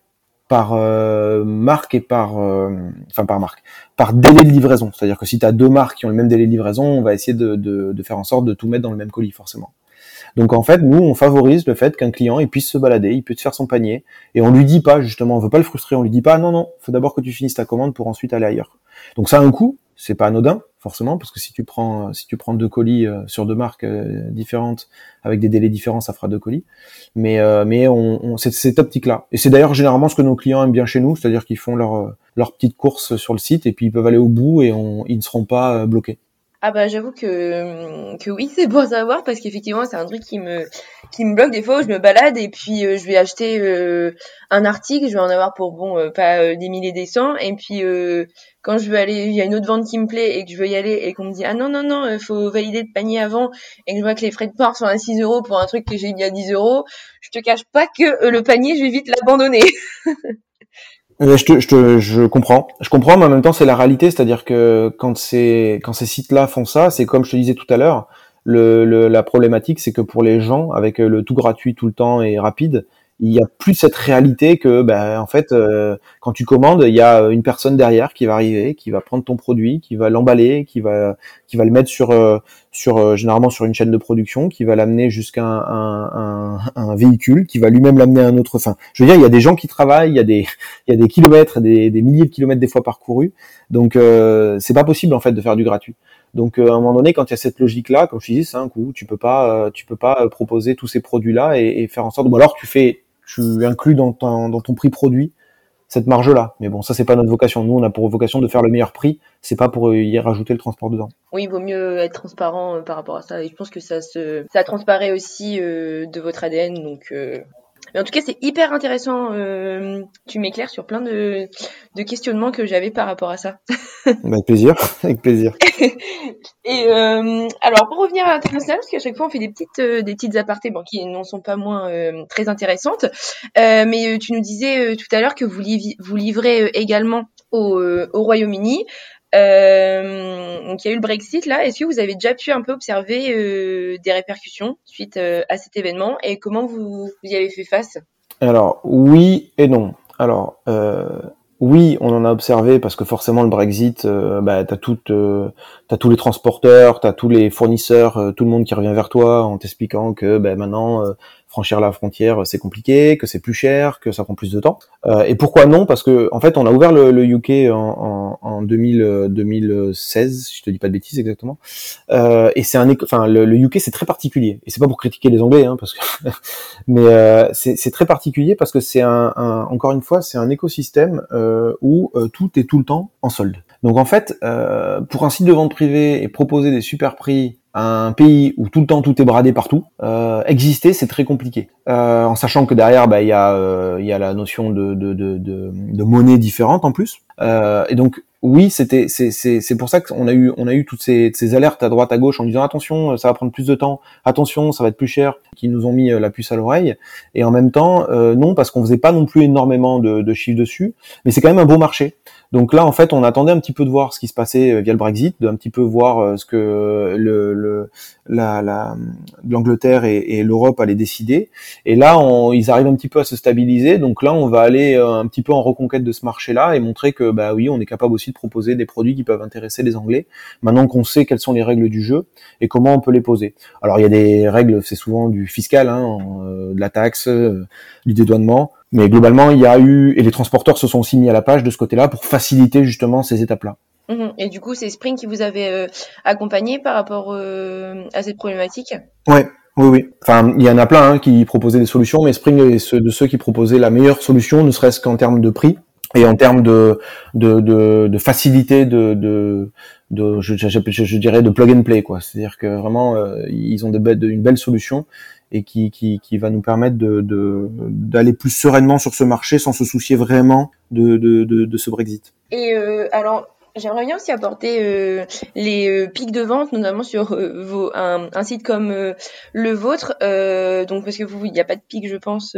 par euh, marque et par, euh, enfin par marque, par délai de livraison. C'est-à-dire que si tu as deux marques qui ont le même délai de livraison, on va essayer de, de, de, faire en sorte de tout mettre dans le même colis forcément. Donc en fait, nous, on favorise le fait qu'un client il puisse se balader, il te faire son panier, et on lui dit pas justement, on veut pas le frustrer, on lui dit pas non non, faut d'abord que tu finisses ta commande pour ensuite aller ailleurs. Donc ça a un coût, c'est pas anodin forcément parce que si tu prends si tu prends deux colis euh, sur deux marques euh, différentes avec des délais différents ça fera deux colis. Mais euh, mais on, c'est cette optique là et c'est d'ailleurs généralement ce que nos clients aiment bien chez nous c'est-à-dire qu'ils font leur leur petite course sur le site et puis ils peuvent aller au bout et on, ils ne seront pas bloqués ah bah j'avoue que que oui c'est bon à savoir parce qu'effectivement c'est un truc qui me qui me bloque des fois où je me balade et puis je vais acheter un article je vais en avoir pour bon pas des milliers des cents et puis quand je veux aller, il y a une autre vente qui me plaît et que je veux y aller et qu'on me dit ah non non non, il faut valider le panier avant et que je vois que les frais de port sont à 6 euros pour un truc que j'ai mis à 10 euros, je te cache pas que euh, le panier, je vais vite l'abandonner. je, te, je, te, je comprends, je comprends, mais en même temps c'est la réalité, c'est-à-dire que quand ces quand ces sites-là font ça, c'est comme je te disais tout à l'heure, le, le, la problématique c'est que pour les gens avec le tout gratuit tout le temps et rapide, il y a plus cette réalité que ben en fait euh, quand tu commandes il y a une personne derrière qui va arriver qui va prendre ton produit qui va l'emballer qui va qui va le mettre sur euh, sur euh, généralement sur une chaîne de production qui va l'amener jusqu'à un, un, un, véhicule qui va lui-même l'amener à un autre fin je veux dire il y a des gens qui travaillent il y a des il y a des kilomètres des, des milliers de kilomètres des fois parcourus donc c'est pas possible en fait de faire du gratuit donc à un moment donné, quand il y a cette logique-là, comme je disais, c'est un coup, tu peux pas, tu peux pas proposer tous ces produits-là et, et faire en sorte. Ou alors tu fais tu inclus dans ton, prix produit cette marge-là. Mais bon, ça c'est pas notre vocation. Nous, on a pour vocation de faire le meilleur prix. C'est pas pour y rajouter le transport dedans. Oui, il vaut mieux être transparent euh, par rapport à ça. Et je pense que ça se, ça transparaît aussi euh, de votre ADN. Donc, euh, mais en tout cas, c'est hyper intéressant. Euh, tu m'éclaires sur plein de, de questionnements que j'avais par rapport à ça. avec plaisir, avec plaisir. Et euh, alors pour revenir à l'international, parce qu'à chaque fois on fait des petites euh, des petites apartés, bon, qui n'en sont pas moins euh, très intéressantes. Euh, mais tu nous disais tout à l'heure que vous, vous livrez également au, au Royaume-Uni. Euh, donc il y a eu le Brexit là. Est-ce que vous avez déjà pu un peu observer euh, des répercussions suite euh, à cet événement et comment vous, y avez fait face? Alors oui et non. Alors oui, on en a observé parce que forcément le Brexit, bah, t'as t'as tous les transporteurs, t'as tous les fournisseurs, tout le monde qui revient vers toi en t'expliquant que bah, maintenant franchir la frontière c'est compliqué, que c'est plus cher, que ça prend plus de temps. Euh, et pourquoi non? Parce que en fait, on a ouvert le, le UK en, en, en 2000, 2016, si je te dis pas de bêtises exactement. Euh, et c'est un, enfin, le, le UK c'est très particulier. Et c'est pas pour critiquer les Anglais, hein, parce que, mais euh, c'est très particulier parce que c'est un, un, encore une fois, c'est un écosystème euh, où euh, tout est tout le temps en solde. Donc en fait, euh, pour un site de vente privée et proposer des super prix un pays où tout le temps tout est bradé partout, euh, exister c'est très compliqué. Euh, en sachant que derrière bah, il y a euh, y a la notion de de, de, de, de monnaie différente en plus. Euh, et donc oui c'était c'est c'est c'est pour ça qu'on a eu on a eu toutes ces, ces alertes à droite à gauche en disant attention ça va prendre plus de temps, attention ça va être plus cher, qui nous ont mis euh, la puce à l'oreille. Et en même temps euh, non parce qu'on faisait pas non plus énormément de, de chiffres dessus, mais c'est quand même un beau marché. Donc là, en fait, on attendait un petit peu de voir ce qui se passait euh, via le Brexit, de un petit peu voir euh, ce que le, le la, la l'Angleterre et, et l'Europe allaient décider. Et là, on, ils arrivent un petit peu à se stabiliser. Donc là, on va aller euh, un petit peu en reconquête de ce marché-là et montrer que bah oui, on est capable aussi de proposer des produits qui peuvent intéresser les Anglais. Maintenant qu'on sait quelles sont les règles du jeu et comment on peut les poser. Alors il y a des règles, c'est souvent du fiscal, hein, de la taxe, du dédouanement. Mais globalement, il y a eu et les transporteurs se sont aussi mis à la page de ce côté-là pour faciliter justement ces étapes-là. Mhm. Et du coup, c'est Spring qui vous avait euh, accompagné par rapport euh, à cette problématique? Ouais, oui, oui. Enfin, il y en a plein hein, qui proposaient des solutions, mais Spring est ceux de ceux qui proposaient la meilleure solution, ne serait-ce qu'en termes de prix et en termes de de, de, de facilité de, de, de je, je, je, dirais de plug and play quoi. C'est-à-dire que vraiment euh, ils ont une belle solution et qui, qui, qui va nous permettre de d'aller plus sereinement sur ce marché sans se soucier vraiment de, de, de, de ce Brexit. Et euh, alors, J'aimerais bien aussi apporter euh, les euh, pics de vente, notamment sur euh, vos, un, un, site comme euh, le vôtre. Donc parce que vous, il n'y a pas de pic, je pense,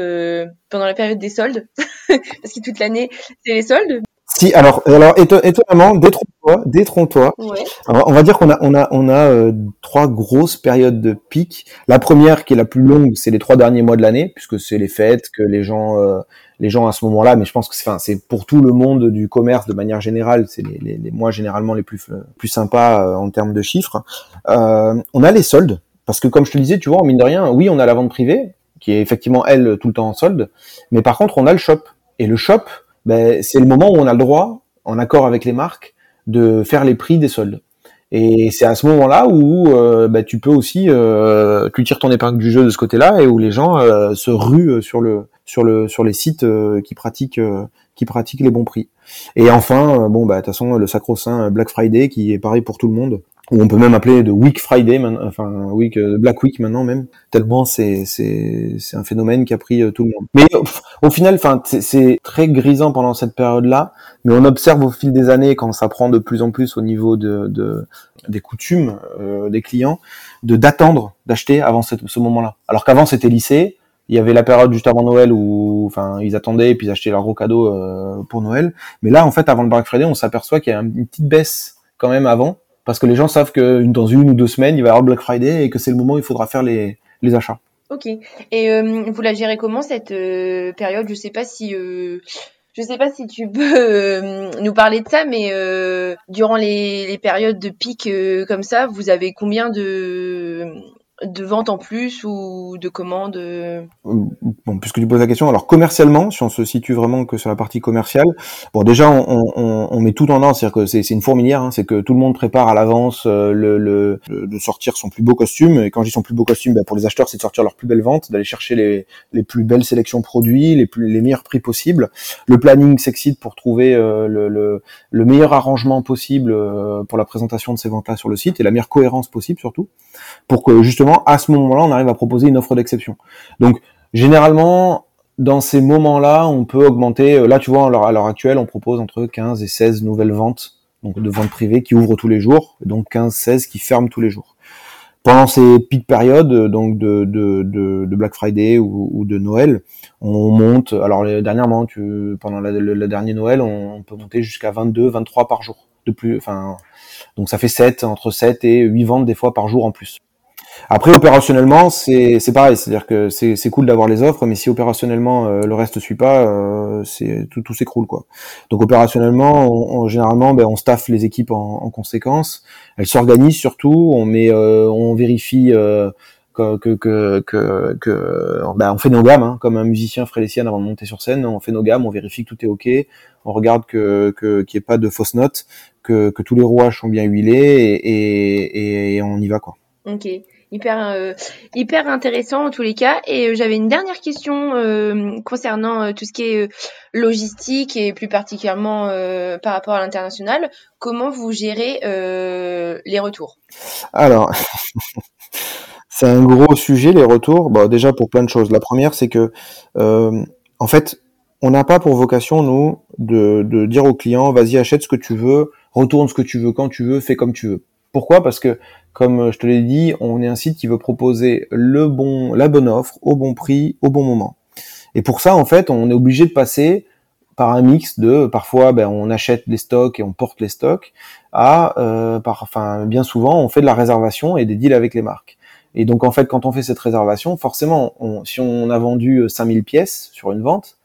pendant la période des soldes, parce que toute l'année c'est les soldes. Si, alors, alors étonnamment, détrompe-toi, détrompe-toi. Ouais. on va dire qu'on a, on a, on a euh, trois grosses périodes de pic. La première, qui est la plus longue, c'est les trois derniers mois de l'année, puisque c'est les fêtes que les gens, euh, les gens à ce moment-là. Mais je pense que c'est, enfin, c'est pour tout le monde du commerce de manière générale, c'est les, les, les, mois généralement les plus, plus sympas euh, en termes de chiffres. on a les soldes, parce que comme je te disais, tu vois, mine de rien, oui, on a la vente privée, qui est effectivement elle tout le temps en solde, mais par contre, on a le shop. Et le shop, ben, c'est le moment où on a le droit, en accord avec les marques, de faire les prix des soldes. Et c'est à ce moment-là où euh, ben, tu peux aussi, euh, tu tires ton épingle du jeu de ce côté-là et où les gens euh, se ruent sur le sur le sur les sites euh, qui pratiquent euh, qui pratiquent les bons prix. Et enfin, bon bah de toute façon le sacro-saint Black Friday qui est pareil pour tout le monde on peut même appeler de Week Friday, enfin Week euh, Black Week maintenant même, tellement c'est c'est c'est un phénomène qui a pris euh, tout le monde. Mais au, final, enfin c'est très grisant pendant cette période-là, mais on observe au fil des années quand ça prend de plus en plus au niveau de, de des coutumes euh, des clients, de d'attendre d'acheter avant ce moment-là. Alors qu'avant c'était lycée, il y avait la période juste avant Noël où, enfin, ils attendaient et puis ils achetaient leurs gros cadeaux euh, pour Noël. Mais là, en fait, avant le Black Friday, on s'aperçoit qu'il y a une petite baisse quand même avant parce que les gens savent que dans une ou deux semaines, il va y avoir Black Friday et que c'est le moment où il faudra faire les, achats. Ok. Et euh, vous la gérez comment cette euh, période? Je sais pas si euh, je sais pas si tu peux nous parler de ça, mais durant les, périodes de pic comme ça, vous avez combien de de ventes en plus ou de commandes euh Bon, puisque tu poses la question, alors commercialement, si on se situe vraiment que sur la partie commerciale, bon déjà on, on, on met tout en ordre, c'est-à-dire que c'est une fourmilière, hein, c'est que tout le monde prépare à l'avance euh, le, le, de sortir son plus beau costume, et quand je dis son plus beau costume, ben, pour les acheteurs c'est de sortir leur plus belle vente, d'aller chercher les, les plus belles sélections produits, les, plus, les meilleurs prix possibles. Le planning s'excite pour trouver euh, le, le, le, meilleur arrangement possible pour la présentation de ces ventes-là sur le site, et la meilleure cohérence possible surtout, pour que justement à ce moment-là, on arrive à proposer une offre d'exception. Donc, généralement, dans ces moments-là, on peut augmenter. Euh, là, tu vois, à l'heure actuelle, on propose entre 15 et 16 nouvelles ventes, de ventes privées qui ouvrent tous les jours, donc 15-16 qui ferment tous les jours. Pendant ces pics périodes, euh, donc de, de, de, Black Friday ou, de Noël, on monte. Alors dernièrement, pendant le, dernier Noël, on, peut monter jusqu'à 22, 23 par jour de plus. Enfin, donc ça fait 7 entre 7 et 8 ventes des fois par jour en plus. Après, opérationnellement, c'est pareil, c'est-à-dire que c'est cool d'avoir les offres, mais si opérationnellement euh, le reste suit pas, euh, c'est tout, tout s'écroule quoi. Donc opérationnellement, on, généralement, ben, on staffe les équipes en, en conséquence. Elles s'organisent surtout. On met, euh, on vérifie que que que, que, ben, on fait nos gammes, hein, comme un musicien frélécien avant de monter sur scène. On fait nos gammes, on vérifie que tout est ok, on regarde que qu'il n'y ait pas de fausses notes, que, que tous les rouages sont bien huilés et, et, et on y va quoi. Ok. hyper hyper intéressant en tous les cas. Et j'avais une dernière question concernant tout ce qui est logistique et plus particulièrement par rapport à l'international. Comment vous gérez les retours? Alors. C'est un gros sujet, les retours. Bah, déjà pour plein de choses. La première, c'est que, euh, en fait, on n'a pas pour vocation, nous, de, dire au client, vas-y, achète ce que tu veux, retourne ce que tu veux quand tu veux, fais comme tu veux. Pourquoi? Parce que, comme je te l'ai dit, on est un site qui veut proposer le bon, la bonne offre, au bon prix, au bon moment. Et pour ça, en fait, on est obligé de passer par un mix de parfois ben, on achète les stocks et on porte les stocks à euh, par, enfin bien souvent on fait de la réservation et des deals avec les marques. Et donc en fait, quand on fait cette réservation, forcément, si on a vendu 5000 euh, pièces sur une vente,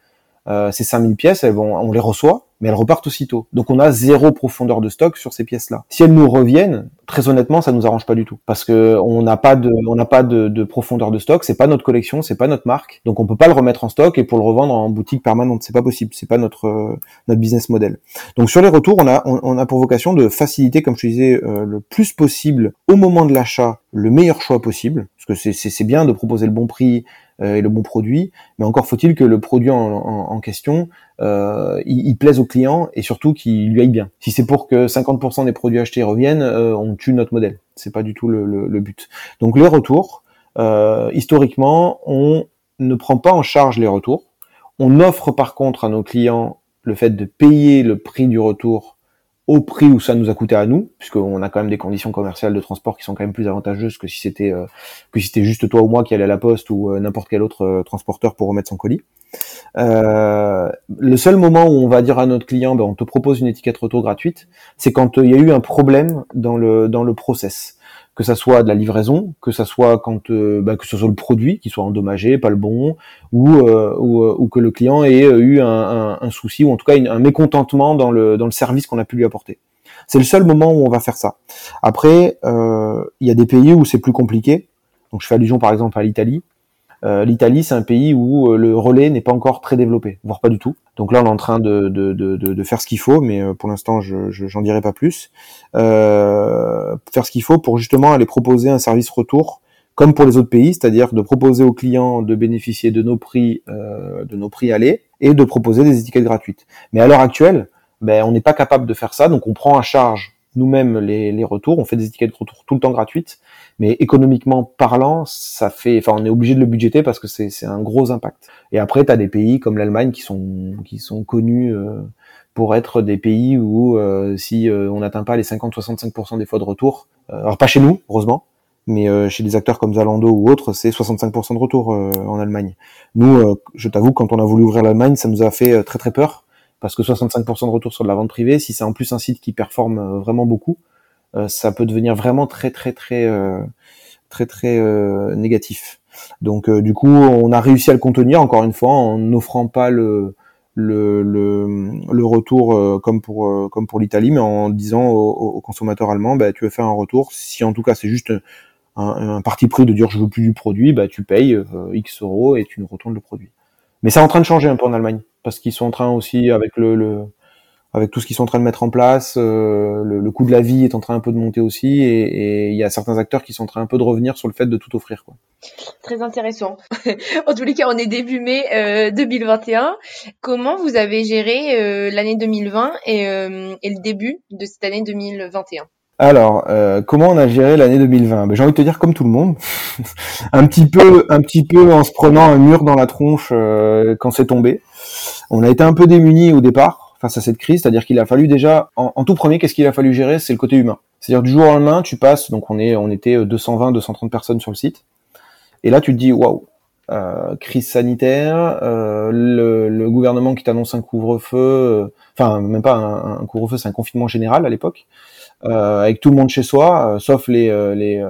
euh, ces 5000 pièces, elles vont, on les reçoit, mais elles repartent aussitôt. Donc on a zéro profondeur de stock sur ces pièces-là. Si elles nous reviennent, très honnêtement, ça nous arrange pas du tout, parce que on n'a pas de, on n'a pas de, de, profondeur de stock. C'est pas notre collection, c'est pas notre marque, donc on peut pas le remettre en stock et pour le revendre en boutique permanente, c'est pas possible. C'est pas notre euh, notre business model. Donc sur les retours, on a on, a pour vocation de faciliter, comme je te disais, euh, le plus possible au moment de l'achat, le meilleur choix possible, parce que c'est c'est bien de proposer le bon prix et le bon produit, mais encore faut-il que le produit en, question euh, il, plaise au client et surtout qu'il lui aille bien. Si c'est pour que 50% des produits achetés reviennent, euh, on tue notre modèle. C'est pas du tout le, le, but. Donc les retours, euh, historiquement, on ne prend pas en charge les retours. On offre par contre à nos clients le fait de payer le prix du retour au prix où ça nous a coûté à nous, puisqu'on a quand même des conditions commerciales de transport qui sont quand même plus avantageuses que si c'était euh, que si c'était juste toi ou moi qui allait à la poste ou euh, n'importe quel autre euh, transporteur pour remettre son colis. le seul moment où on va dire à notre client, ben, on te propose une étiquette retour gratuite, c'est quand il y a eu un problème dans le dans le process que ça soit de la livraison, que ça soit quand euh, bah, que ce soit le produit qui soit endommagé, pas le bon, ou euh, euh, ou, que le client ait eu un, un, souci ou en tout cas un mécontentement dans le dans le service qu'on a pu lui apporter. C'est le seul moment où on va faire ça. Après, il y a des pays où c'est plus compliqué. Donc je fais allusion par exemple à l'Italie. Euh, L'Italie, c'est un pays où euh, le relais n'est pas encore très développé, voire pas du tout. Donc là, on est en train de, de, de, de faire ce qu'il faut, mais euh, pour l'instant, je j'en dirai pas plus. Euh, faire ce qu'il faut pour justement aller proposer un service retour, comme pour les autres pays, c'est-à-dire de proposer aux clients de bénéficier de nos prix, euh, de nos prix allés, et de proposer des étiquettes gratuites. Mais à l'heure actuelle, ben, on n'est pas capable de faire ça, donc on prend en charge nous-mêmes les, les, retours, on fait des étiquettes de retour tout le temps gratuites, mais économiquement parlant, ça fait, enfin, on est obligé de le budgéter parce que c'est un gros impact. Et après, tu as des pays comme l'Allemagne qui sont qui sont connus euh, pour être des pays où euh, si euh, on n'atteint pas les 50-65% des fois de retour, alors pas chez nous, heureusement, mais chez des acteurs comme Zalando ou autres, c'est 65% de retour en Allemagne. Nous, je t'avoue, quand on a voulu ouvrir l'Allemagne, ça nous a fait très très peur parce que 65% de retour sur de la vente privée, si c'est en plus un site qui performe vraiment beaucoup, euh, ça peut devenir vraiment très très très euh, très très euh, négatif. Donc du coup, on a réussi à le contenir encore une fois en n'offrant pas le le, le, retour comme pour comme pour l'Italie, mais en disant aux, consommateurs allemands, bah, tu veux faire un retour. Si en tout cas c'est juste un, parti pris de dire je veux plus du produit, bah tu payes X euros et tu nous retournes le produit. Mais c'est en train de changer un peu en Allemagne parce qu'ils sont en train aussi avec le, le avec tout ce qu'ils sont en train de mettre en place, euh, le, coût de la vie est en train un peu de monter aussi, et, il y a certains acteurs qui sont en train un peu de revenir sur le fait de tout offrir. Quoi. Très intéressant. en tous les cas, on est début mai 2021. Euh, Comment vous avez géré euh, l'année 2020 et, et, le début de cette année 2021 alors, comment on a géré l'année 2020 ben, J'ai envie de te dire comme tout le monde, un petit peu, un petit peu en se prenant un mur dans la tronche quand c'est tombé. On a été un peu démunis au départ, face à cette crise, c'est-à-dire qu'il a fallu déjà, en, tout premier, qu'est-ce qu'il a fallu gérer C'est le côté humain. C'est-à-dire du jour au lendemain, tu passes, donc on est, on était 220, euh, 230 personnes sur le site, et là tu te dis waouh, euh, crise sanitaire, euh, le, gouvernement qui t'annonce un couvre-feu, enfin même pas un, couvre-feu, c'est un confinement général à l'époque, avec tout le monde chez soi, sauf les, les,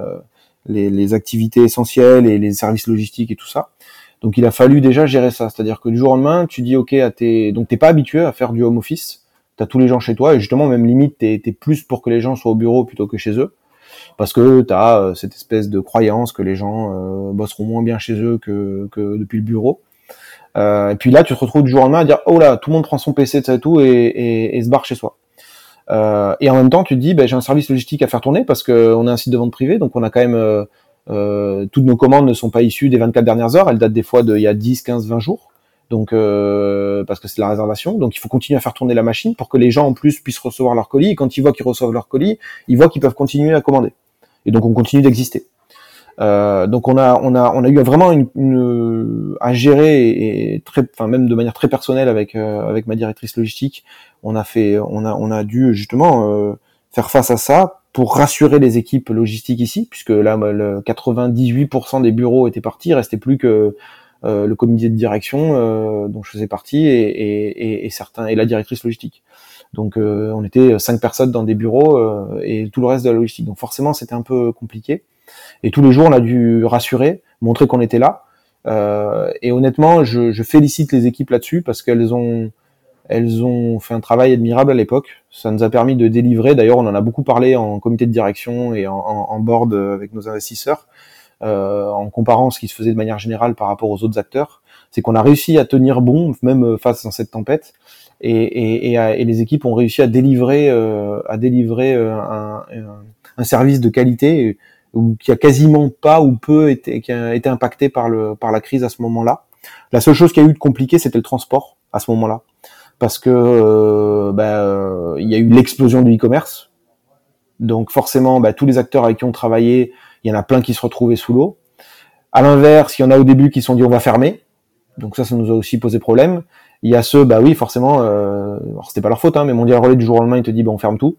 les, les activités essentielles et les services logistiques et tout ça. Donc il a fallu déjà gérer ça, c'est-à-dire que du jour au lendemain, tu dis ok à tes, donc t'es pas habitué à faire du home office, t'as tous les gens chez toi et justement même limite t'es es plus pour que les gens soient au bureau plutôt que chez eux, parce que t'as euh, cette espèce de croyance que les gens euh, bosseront moins bien chez eux que, que depuis le bureau. Euh, et puis là tu te retrouves du jour au lendemain à dire oh là tout le monde prend son PC et tout et, et, et se barre chez soi. Euh, et en même temps tu te dis ben, j'ai un service logistique à faire tourner parce qu'on est un site de vente privée donc on a quand même toutes nos commandes ne sont pas issues des 24 dernières heures, elles datent des fois d'il y a 10, 15, 20 jours. Donc parce que c'est la réservation, donc il faut continuer à faire tourner la machine pour que les gens en plus puissent recevoir leur colis. Et quand ils voient qu'ils reçoivent leur colis, ils voient qu'ils peuvent continuer à commander. Et donc on continue d'exister. Euh, donc on a on a on a eu vraiment une, à gérer et, très enfin même de manière très personnelle avec euh, avec ma directrice logistique on a fait on a on a dû justement euh, faire face à ça pour rassurer les équipes logistiques ici puisque là le 98% des bureaux étaient partis il restait plus que le comité de direction dont je faisais partie et, et, et, certains et la directrice logistique. Donc on était cinq personnes dans des bureaux et tout le reste de la logistique. Donc forcément c'était un peu compliqué. Et tous les jours, on a dû rassurer, montrer qu'on était là. Euh, et honnêtement, je, je, félicite les équipes là-dessus parce qu'elles ont, elles ont fait un travail admirable à l'époque. Ça nous a permis de délivrer. D'ailleurs, on en a beaucoup parlé en comité de direction et en, en, board avec nos investisseurs, euh, en comparant ce qui se faisait de manière générale par rapport aux autres acteurs. C'est qu'on a réussi à tenir bon, même face à cette tempête. Et, les équipes ont réussi à délivrer, euh, euh, un, service de qualité qui a quasiment pas ou peu été, impacté par la crise à ce moment-là. La seule chose qui a eu de compliqué, c'était le transport à ce moment-là, parce que euh, bah, euh, il y a eu l'explosion du e-commerce. Donc forcément, bah, tous les acteurs avec qui on travaillait, il y en a plein qui se retrouvaient sous l'eau. À l'inverse, il y en a au début qui se sont dit on va fermer. Donc ça, ça nous a aussi posé problème. Il y a ceux, bah oui, forcément, euh, c'était pas leur faute, hein, mais Mondial Relais du jour au lendemain, il te dit bah on ferme tout.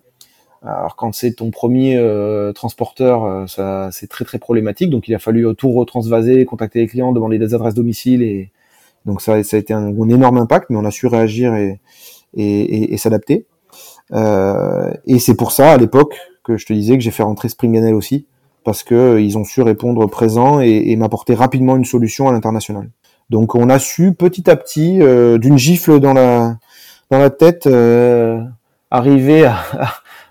Alors quand c'est ton premier euh, transporteur, euh, ça c'est très très problématique. Donc il a fallu tout retransvaser, contacter les clients, demander des adresses domicile et donc ça, ça a été un, énorme impact, mais on a su réagir et, et, et, s'adapter. Euh, et c'est pour ça à l'époque que je te disais que j'ai fait rentrer Springanel aussi parce que euh, ils ont su répondre présent et, et m'apporter rapidement une solution à l'international. Donc on a su petit à petit d'une gifle dans la dans la tête arriver à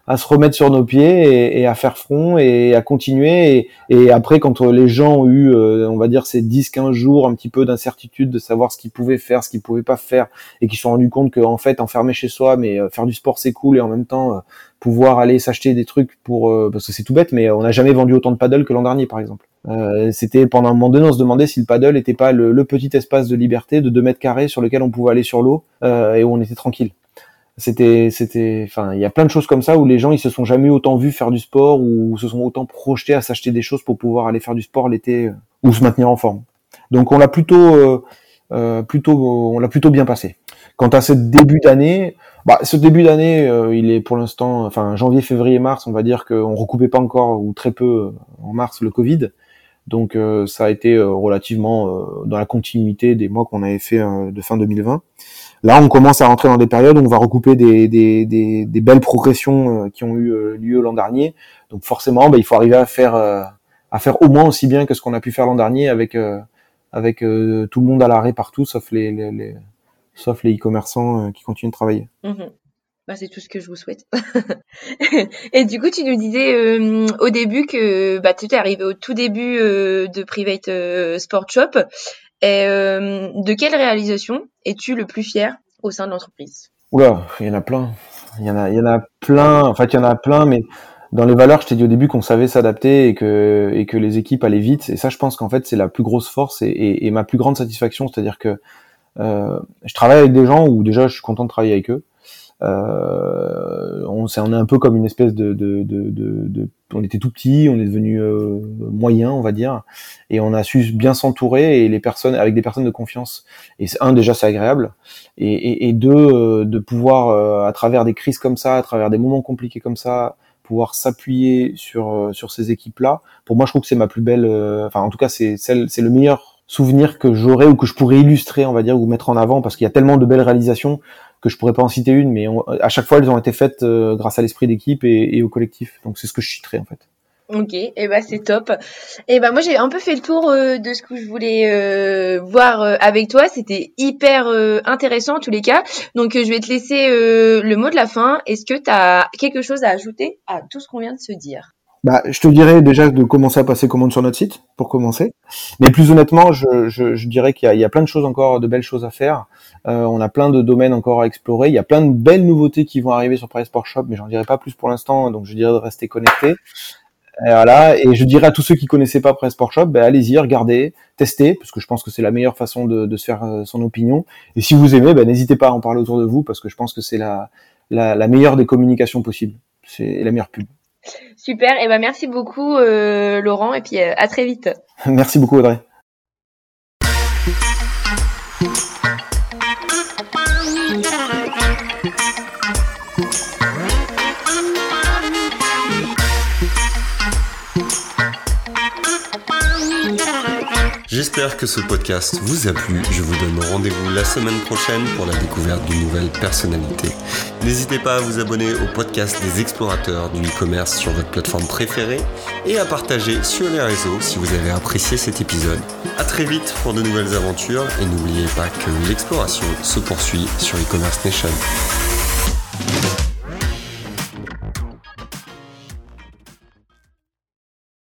à se remettre sur nos pieds et, à faire front et à continuer. Et, après, quand les gens ont eu, euh, on va dire, ces 10-15 jours, un petit peu d'incertitude de savoir ce qu'ils pouvaient faire, ce qu'ils pouvaient pas faire, et qu'ils se sont rendus compte qu'en fait, enfermer chez soi, mais euh, faire du sport, c'est cool, et en même temps, euh, pouvoir aller s'acheter des trucs pour... parce que c'est tout bête, mais on n'a jamais vendu autant de paddle que l'an dernier, par exemple. C'était pendant un moment donné, on se demandait si le paddle n'était pas le, le, petit espace de liberté de 2 mètres carrés sur lequel on pouvait aller sur l'eau et où on était tranquille c'était c'était enfin il y a plein de choses comme ça où les gens ils se sont jamais autant vus faire du sport ou se sont autant projetés à s'acheter des choses pour pouvoir aller faire du sport l'été euh, ou se maintenir en forme. Donc on l'a plutôt euh, euh plutôt on l'a plutôt bien passé. Quant à ce début d'année bah ce début d'année euh, il est pour l'instant enfin janvier février mars on va dire qu'on recoupait pas encore ou très peu en mars le covid. Donc ça a été relativement dans la continuité des mois qu'on avait fait de fin 2020 Là, on commence à rentrer dans des périodes où on va recouper des, belles progressions euh, qui ont eu euh, lieu l'an dernier. Donc forcément, bah, il faut arriver à faire euh, à faire au moins aussi bien que ce qu'on a pu faire l'an dernier avec tout le monde à l'arrêt partout, sauf les, e-commerçants qui continuent de travailler. Mmh c'est tout ce que je vous souhaite. et du coup, tu nous disais au début que bah, tu es arrivé au tout début de Private Sport Shop. Et euh, de quelle réalisation es-tu le plus fier au sein de l'entreprise? Oula, il y en a plein. Il y en a, il y en a plein. En fait, il y en a plein, mais dans les valeurs, je t'ai dit au début qu'on savait s'adapter et que et que les équipes allaient vite. Et ça, je pense qu'en fait, c'est la plus grosse force et, et, ma plus grande satisfaction, c'est-à-dire que euh, je travaille avec des gens où déjà je suis content de travailler avec eux. Euh, on, est, on est un peu comme une espèce de, de, de, de, on était tout petit, on est devenu euh, moyen, on va dire, et on a su bien s'entourer et les personnes avec des personnes de confiance. Et un déjà c'est agréable, et, et, et deux euh, de pouvoir euh, à travers des crises comme ça, à travers des moments compliqués comme ça, pouvoir s'appuyer sur sur ces équipes là. Pour moi, je trouve que c'est ma plus belle, enfin en tout cas c'est celle, c'est le meilleur souvenir que j'aurais ou que je pourrais illustrer, on va dire, ou mettre en avant, parce qu'il y a tellement de belles réalisations que je pourrais pas en citer une, mais à chaque fois elles ont été faites euh, grâce à l'esprit d'équipe et, au collectif. Donc c'est ce que je citerai en fait. Ok, et eh ben c'est top. Et eh ben moi j'ai un peu fait le tour euh, de ce que je voulais euh, voir avec toi. C'était hyper intéressant en tous les cas. Donc je vais te laisser le mot de la fin. Est-ce que tu as quelque chose à ajouter à tout ce qu'on vient de se dire? Bah, je te dirais déjà de commencer à passer commande sur notre site pour commencer. Mais plus honnêtement, je, je, je dirais qu'il y, y, a plein de choses encore, de belles choses à faire. Euh, on a plein de domaines encore à explorer. Il y a plein de belles nouveautés qui vont arriver sur Price Sport Shop, mais j'en dirai pas plus pour l'instant. Donc je dirais de rester connecté. Et voilà. Et je dirais à tous ceux qui connaissaient pas Press Sport Shop, ben, allez-y, regardez, testez, parce que je pense que c'est la meilleure façon de, de se faire euh, son opinion. Et si vous aimez, ben, n'hésitez pas à en parler autour de vous, parce que je pense que c'est la, la, la meilleure des communications possibles. C'est la meilleure pub. Super. Et ben merci beaucoup euh, Laurent. Et puis euh, à très vite. Merci beaucoup Audrey. J'espère que ce podcast vous a plu. Je vous donne rendez-vous la semaine prochaine pour la découverte d'une nouvelle personnalité. N'hésitez pas à vous abonner au podcast des explorateurs du e-commerce sur votre plateforme préférée et à partager sur les réseaux si vous avez apprécié cet épisode. A très vite pour de nouvelles aventures et n'oubliez pas que l'exploration se poursuit sur e-commerce nation.